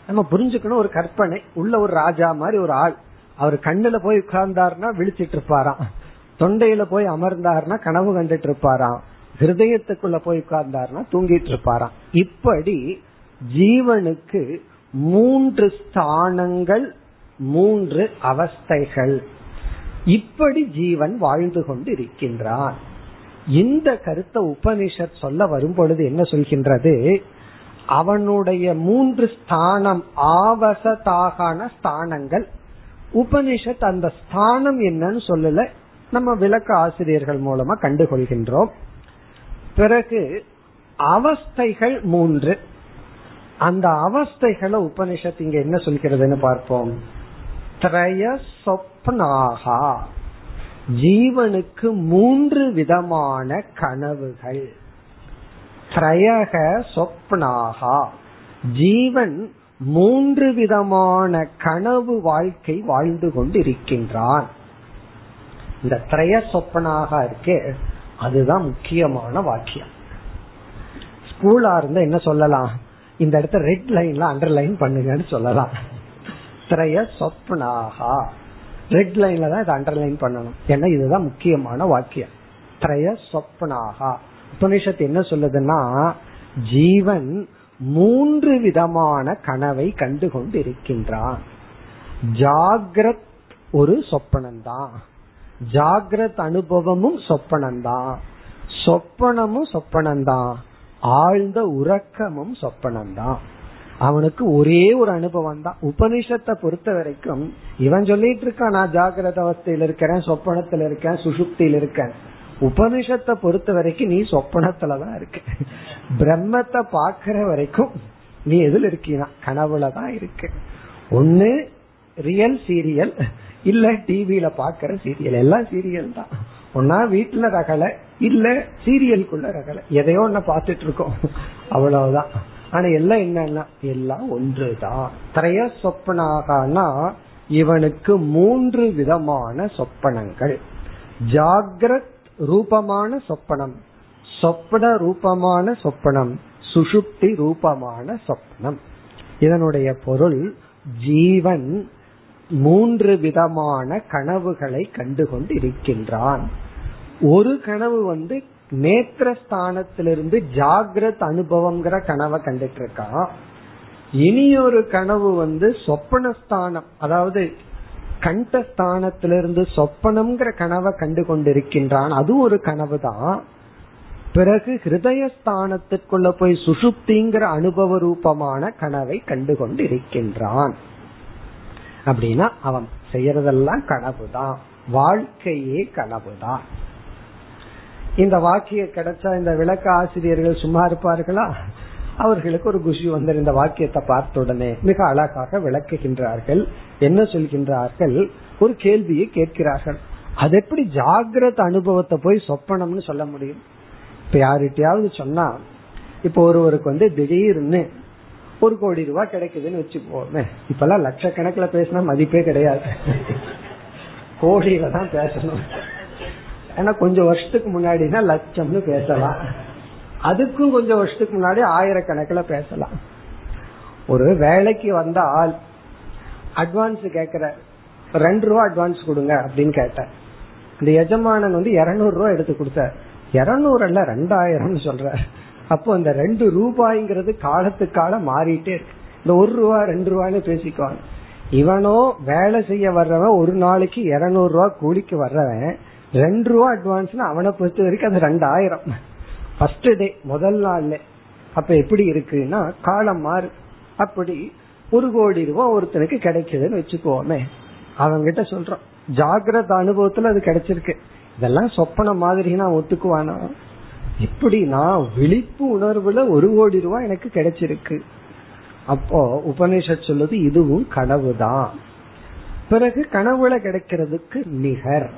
நம்ம புரிஞ்சுக்கணும் ஒரு கற்பனை. உள்ள ஒரு ராஜா மாதிரி ஒரு ஆள். அவர் கண்ணுல போய் உட்கார்ந்தாருன்னா விழிச்சிட்டு இருப்பாராம். தொண்டையில போய் அமர்ந்தாருன்னா கனவு கண்டுட்டு இருப்பாராம். ஹிருதயத்துக்குள்ள போய் உட்கார்ந்தாருன்னா தூங்கிட்டு இருப்பாராம். இப்படி ஜீவனுக்கு மூன்று ஸ்தானங்கள் மூன்று அவஸ்தைகள். இப்படி ஜீவன் வாழ்ந்து கொண்டு இருக்கின்றான் இந்த கருத்தை உபனிஷத் சொல்ல வரும் பொழுது என்ன சொல்கின்றது? அவனுடைய மூன்று ஸ்தானம் ஆவசதாகான ஸ்தானங்கள். உபனிஷத் அந்த ஸ்தானம் என்னன்னு சொல்லல. நம்ம விளக்க ஆசிரியர்கள் மூலமா கண்டுகொள்கின்றோம். பிறகு அவஸ்தைகள் மூன்று. அந்த அவஸ்தைகளை உபனிஷத் இங்க என்ன சொல்கிறதுன்னு பார்ப்போம். திரய சொப்னாகா. ஜீவனுக்கு மூன்று விதமான கனவுகள். திரயக சொப்னாகா. ஜீவன் மூன்று விதமான கனவு வாழ்க்கை வாழ்ந்து கொண்டிருக்கின்றான். இந்த திரய சொப்பனாக இருக்கே அதுதான் முக்கியமான வாக்கியம். ஸ்கூலா இருந்தா என்ன சொல்லலாம்? இந்த இடத்த ரெட் லைன்ல அண்டர்லைன் பண்ணுங்கன்னு சொல்லலாம். திரய சொப்னாகா. ரெட் லைன்ல தான் இதை அண்டர்லைன் பண்ணணும். ஏன்னா இதுதான் முக்கியமான வாக்கியம். திரைய சொப்னாகா. உபனிஷத்து என்ன சொல்லுதுன்னா ஜீவன் மூன்று விதமான கனவை கண்டு கொண்டு இருக்கின்றான் ஜாகிரத் ஒரு சொப்பனம்தான் ஜாகிரத் அனுபவமும் சொப்பனம்தான் சொப்பனமும் சொப்பனம்தான் ஆழ்ந்த உறக்கமும் சொப்பனம்தான் அவனுக்கு ஒரே ஒரு அனுபவம் தான். உபனிஷத்தை பொறுத்த வரைக்கும் இவன் சொல்லிட்டு இருக்கான் நான் ஜாகிரத அவஸ்தையில இருக்கிறேன் சொப்பனத்துல இருக்கேன் சுசுப்தியில இருக்கேன். உபனிஷத்தை பொறுத்த வரைக்கும் நீ சொப்பனத்துலதான் இருக்க. பிரம்மத்தை பாக்குற வரைக்கும் நீ எதுல இருக்கீனா கனவுலதான் இருக்கு. ஒன்னு ரியல் சீரியல் இல்ல டிவியில பாக்குற சீரியல் எல்லாம் சீரியல் தான். ஒன்னா வீட்டுல ரகலை இல்ல சீரியலுக்குள்ள ரகலை. எதையோ ஒன்ன பாத்துட்டு இருக்கோம். அவ்வளவுதான். ஆனா எல்லாம் என்னன்னா எல்லாம் ஒன்றுதான் திரைய சொப்பனாகனா இவனுக்கு மூன்று விதமான சொப்பனங்கள். ஜாகிரத் ரூபமான சொப்பனம் சொப்பன ரூபமான சொப்பனம் சுஷுப்தி ரூபமான சொப்பனம். இதனுடைய பொருள் ஜீவன் மூன்று விதமான கனவுகளை கண்டு கொண்டு இருக்கின்றான் ஒரு கனவு வந்து நேத்திரஸ்தானத்திலிருந்து ஜாகிரத் அனுபவம்ங்கிற கனவை கண்டுட்டு இருக்கான் இனி ஒரு கனவு வந்து சொப்பனஸ்தானம் அதாவது கண்டஸ்தானத்திலிருந்து சொப்பனம்ங்கிற கனவை கண்டு கொண்டிருக்கின்றான் அது ஒரு கனவு தான் பிறகு ஹிருதயஸ்தானத்திற்குள்ள போய் சுசுப்திங்கிற அனுபவ ரூபமான கனவை கண்டு கொண்டு இருக்கின்றான் அப்படின்னா அவன் செய்யறதெல்லாம் கனவுதான். வாழ்க்கையே கனவுதான். இந்த வாக்கிய கிடைச்சா இந்த விளக்க ஆசிரியர்கள் சும்மா இருப்பார்களா? அவர்களுக்கு ஒரு குஷி வந்து இந்த வாக்கியத்தை பார்த்த உடனே மிக அழகாக விளக்குகின்றார்கள். என்ன சொல்கின்றார்கள்? ஒரு கேள்வியை கேட்கிறார்கள். அது எப்படி ஜாகிரத அனுபவத்தை போய் சொப்பனம்னு சொல்ல முடியும்? இப்ப யார்கிட்டயாவது சொன்னா இப்ப ஒருவருக்கு வந்து திடீர்னு ஒரு கோடி ரூபாய் கிடைக்குதுன்னு வச்சுக்கோமே. இப்பெல்லாம் லட்சக்கணக்கில் பேசினா மதிப்பே கிடையாது. கோடியில தான் பேசணும். ஏன்னா கொஞ்சம் வருஷத்துக்கு முன்னாடினா லட்சம்னு பேசலாம். அதுக்கும் கொஞ்சம் வருஷத்துக்கு முன்னாடி ஆயிரக்கணக்கில் பேசலாம். ஒரு வேலைக்கு வந்த ஆள் அட்வான்ஸ் கேக்குற ரெண்டு ரூபா அட்வான்ஸ் கொடுங்க அப்படின்னு கேட்டேன் இந்த எஜமானன் வந்து இருநூறு ரூபா எடுத்து கொடுத்தார். இருநூறு அல்ல ரெண்டாயிரம்னு சொல்ற அப்போ அந்த ரெண்டு ரூபாய்ங்கிறது காலத்துக்கால மாறிட்டே இருக்கு. இந்த ஒரு ரூபா ரெண்டு ரூபான்னு பேசிக்குவாங்க. இவனோ வேலை செய்ய வர்றவன் ஒரு நாளைக்கு இருநூறு ரூபா கூலிக்கு வர்றவன் ரெண்டு ரூபா அட்வான்ஸ்னா அவனை பொறுத்த வரைக்கும் அது ரெண்டாயிரம். ஃபர்ஸ்ட் டே முதல் நாள்ல. அப்ப எப்படி இருக்குன்னா காலம் மாறு. அப்படி ஒரு கோடி ரூபாய் ஒருத்தனுக்கு கிடைக்குதுன்னு வச்சுக்கோமே. அவங்கிட்ட சொல்றோம். ஜாகிரத அனுபவத்துல அது கிடைச்சிருக்கு. இதெல்லாம் சொப்பன மாதிரி நான் ஒத்துக்குவானா எப்படின்னா விழிப்பு உணர்வுல ஒரு கோடி ரூபாய் எனக்கு கிடைச்சிருக்கு. அப்போ உபநிஷத் சொல்லுது இதுவும் கனவுதான். பிறகு கனவுல கிடைக்கிறதுக்கு நிகர்.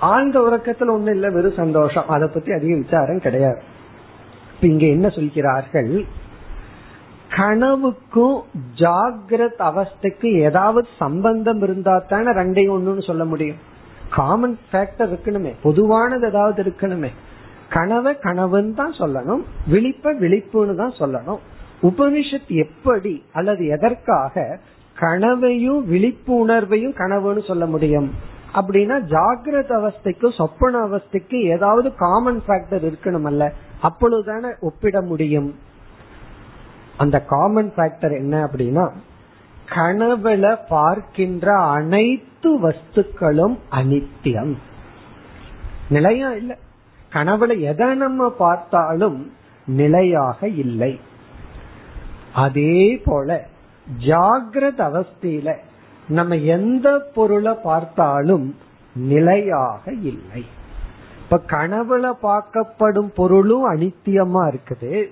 ஆழ்ந்த உறக்கத்துல ஒண்ணு இல்ல வெறும் சந்தோஷம். அதை பத்தி அதிக விசாரம் கிடையாது. இப்ப இங்க என்ன சொல்கிறார்கள்? கனவுக்கும் ஜாகிரத் அவஸ்தைக்கு ஏதாவது சம்பந்தம் இருந்தா தானே ரெண்டையும் ஒண்ணுன்னு சொல்ல முடியும். காமன் ஃபேக்டர் இருக்கணுமே. பொதுவானது ஏதாவது இருக்கணுமே. கனவை கனவுன்னு தான் சொல்லணும். விழிப்ப விழிப்புன்னு தான் சொல்லணும். உபனிஷத் எப்படி அல்லது எதற்காக கனவையும் விழிப்பு உணர்வையும் கனவுன்னு சொல்ல முடியும்? அப்படின்னா ஜாகிரத அவஸ்தைக்கும் சொப்பன அவஸ்தைக்கு ஏதாவது காமன் ஃபேக்டர் இருக்கணும் அல்ல அப்பொழுதுதானே ஒப்பிட முடியும். அந்த காமன் ஃபேக்டர் என்ன அப்படின்னா கனவுல பார்க்கின்ற அனைத்து வஸ்துக்களும் அனித்தியம். நிலையா இல்ல. கனவுல எதை நம்ம பார்த்தாலும் நிலையாக இல்லை. அதே போல ஜாகிரத அவஸ்தையில நம்ம எந்த பொருளை பார்த்தாலும் நிலையாக இல்லை. இப்ப கனவுல பார்க்கப்படும் பொருளும் அனித்தியமா இருக்குது.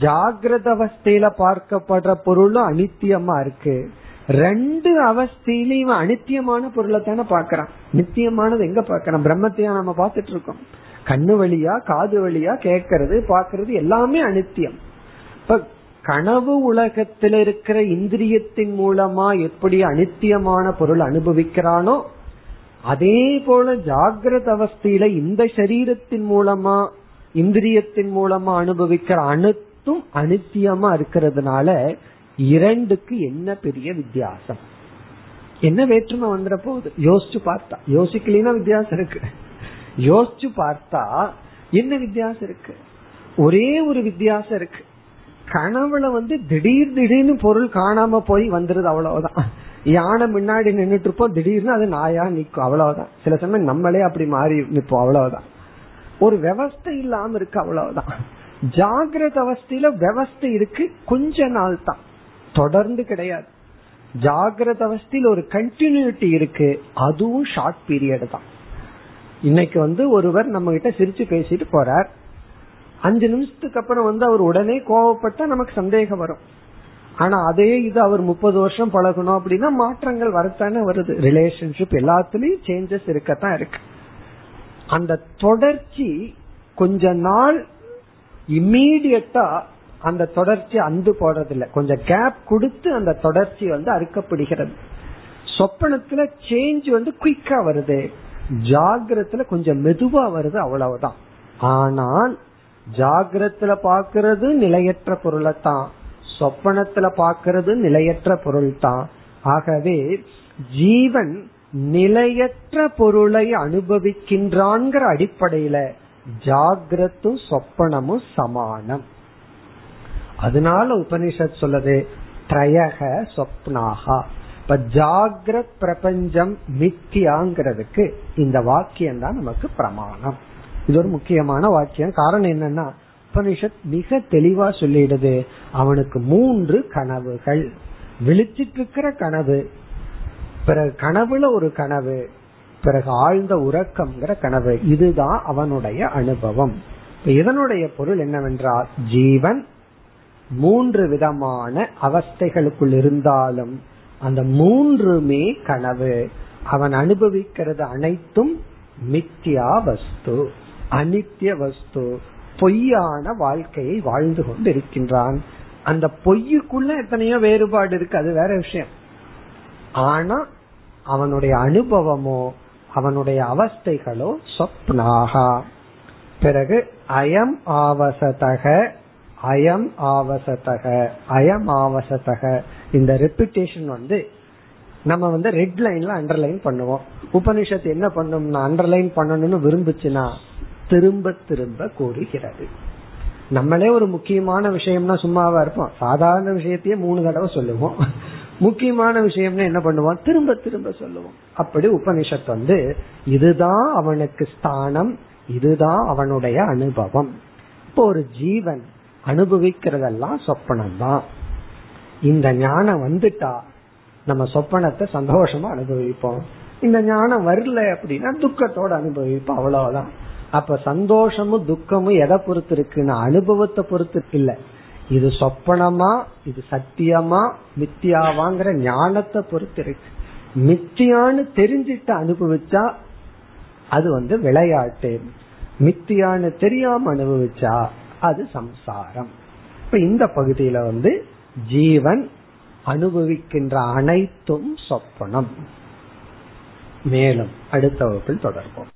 ஜாகிரத அவஸ்தையில பார்க்கப்படுற பொருளும் அனித்தியமா இருக்கு. ரெண்டு அவஸ்தையிலும் இவன் அனித்தியமான பொருளை தானே பாக்குறான் நித்தியமானது எங்க பாக்கிறான் பிரம்மத்தையா நம்ம பார்த்துட்டு இருக்கோம். கண்ணு வழியா காது வழியா கேட்கறது பாக்குறது எல்லாமே அனித்தியம். இப்ப கனவு உலகத்தில் இருக்கிற இந்திரியத்தின் மூலமா எப்படி அனித்தியமான பொருள் அனுபவிக்கிறானோ அதே போல ஜாகிரத அவஸ்தையில இந்த சரீரத்தின் மூலமா இந்திரியத்தின் மூலமா அனுபவிக்கிற அனைத்தும் அனித்தியமா இருக்கிறதுனால இரண்டுக்கு என்ன பெரிய வித்தியாசம்? என்ன வேற்றுமை வந்துட போகுது? யோசிச்சு பார்த்தா. யோசிக்கலாம் வித்தியாசம் இருக்கு. யோசிச்சு பார்த்தா என்ன வித்தியாசம் இருக்கு? ஒரே ஒரு வித்தியாசம் இருக்கு. கனவுல வந்து திடீர் திடீர்னு பொருள் காணாம போய் வந்துருது அவ்வளவுதான். யானை முன்னாடி நின்றுட்டு இருப்போம் திடீர்னு அது நாயா நிக்கும் அவ்வளவுதான். சில சமயம் நம்மளே அப்படி மாறி நிற்போம் அவ்வளவுதான். ஒரு விவஸ்தை இல்லாம இருக்கு அவ்வளவுதான். ஜாகிரத அவஸ்தையில விவஸ்தை இருக்கு கொஞ்ச நாள் தான். தொடர்ந்து கிடையாது. ஜாகிரத அவஸ்தையில் ஒரு கண்டினியூட்டி இருக்கு அதுவும் ஷார்ட் பீரியட் தான். இன்னைக்கு வந்து ஒருவர் நம்ம கிட்ட சிரிச்சு பேசிட்டு போறார். அஞ்சு நிமிஷத்துக்கு அப்புறம் வந்து அவர் உடனே கோவப்பட்டா நமக்கு சந்தேகம் வரும். ஆனா அதே இது அவர் முப்பது வருஷம் பழகணும் அப்படின்னா மாற்றங்கள் வரத்தானே வருது. ரிலேஷன்ஷிப் எல்லாத்துலயும் சேஞ்சஸ் இருக்கத்தான் இருக்கு. அந்த தொடர்ச்சி கொஞ்ச நாள் இம்மீடியட்டா அந்த தொடர்ச்சி அந்து போடுறதில்ல கொஞ்சம் கேப் கொடுத்து அந்த தொடர்ச்சி வந்து அறுக்கப்படுகிறது. சொப்பனத்துல சேஞ்ச் வந்து குயிக்கா வருது. ஜாகிரத்துல கொஞ்சம் மெதுவா வருது அவ்வளவுதான். ஆனால் ஜாகிரத்துல பாக்குறது நிலையற்ற பொருளை தான் சொப்பனத்துல பாக்குறது நிலையற்ற பொருள் தான் ஆகவே ஜீவன் நிலையற்ற பொருளை அனுபவிக்கின்றான்ங்கிற அடிப்படையில ஜாகிரத்தும் சொப்பனமும் சமானம். அதனால உபனிஷத் சொல்லுது திரயக சொப்னாகா. இப்ப ஜாகிரத் பிரபஞ்சம் மித்தியாங்கிறதுக்கு இந்த வாக்கியம் தான் நமக்கு பிரமாணம். இது ஒரு முக்கியமான வாக்கியம். காரணம் என்னன்னா உபனிஷத் மிக தெளிவா சொல்லிடுது. அவனுக்கு மூன்று கனவுகள். விழிச்சிட்டு இருக்கிற கனவு பிறகு கனவுல ஒரு கனவு பிறகு ஆழ்ந்த உறக்கம்ங்கிற கனவு. இதுதான் அவனுடைய அனுபவம். இதனுடைய பொருள் என்னவென்றால் ஜீவன் மூன்று விதமான அவஸ்தைகளுக்குள் இருந்தாலும் அந்த மூன்றுமே கனவு. அவன் அனுபவிக்கிறது அனைத்தும் மித்யா வஸ்து அனித்திய வஸ்து பொய்யான வாழ்க்கையை வாழ்ந்து கொண்டு இருக்கின்றான் அந்த பொய்யுக்குள்ள எத்தனையோ வேறுபாடு இருக்கு அது வேற விஷயம். ஆனா அவனுடைய அனுபவமோ அவனுடைய அவஸ்தைகளோ சொப்னாகா. பிறகு அயம் ஆவசதக அயம் ஆவசதக அயம் ஆவசதக. இந்த ரெப்புடேஷன் வந்து நம்ம வந்து ரெட் லைன்ல அண்டர்லைன் பண்ணுவோம். உபனிஷத்து என்ன பண்ணும்னா அண்டர்லைன் பண்ணணும்னு விரும்புச்சுன்னா திரும்ப திரும்ப கூறுகிறது. நம்மளே ஒரு முக்கியமான விஷயம்னா சும்மாவா இருப்போம். சாதாரண விஷயத்தையே மூணு தடவை சொல்லுவோம். முக்கியமான விஷயம்னா என்ன பண்ணுவோம்? திரும்ப திரும்ப சொல்லுவோம். அப்படி உபனிஷத் வந்து இதுதான் அவனுக்கு ஸ்தானம் இதுதான் அவனுடைய அனுபவம். இப்போ ஒரு ஜீவன் அனுபவிக்கிறதெல்லாம் சொப்பனம் தான் இந்த ஞானம் வந்துட்டா நம்ம சொப்பனத்தை சந்தோஷமா அனுபவிப்போம். இந்த ஞானம் வரல அப்படின்னா துக்கத்தோட அனுபவிப்போம். அவ்வளவுதான். அப்ப சந்தோஷமும் துக்கமும் எதை பொறுத்து இருக்குன்னா அனுபவத்தை பொறுத்து இல்ல. இது சொப்பனமா? இது சத்தியமா? மித்தியாவாங்கிற ஞானத்தை பொறுத்து இருக்கு. மித்தியான்னு தெரிஞ்சிட்டு அனுபவிச்சா அது வந்து விளையாட்டு. மித்தியான்னு தெரியாம அனுபவிச்சா அது சம்சாரம். இப்ப இந்த பகுதியில வந்து ஜீவன் அனுபவிக்கின்ற அனைத்தும் சொப்பனம். மேலும் அடுத்த வகுப்பில் தொடர்போம்.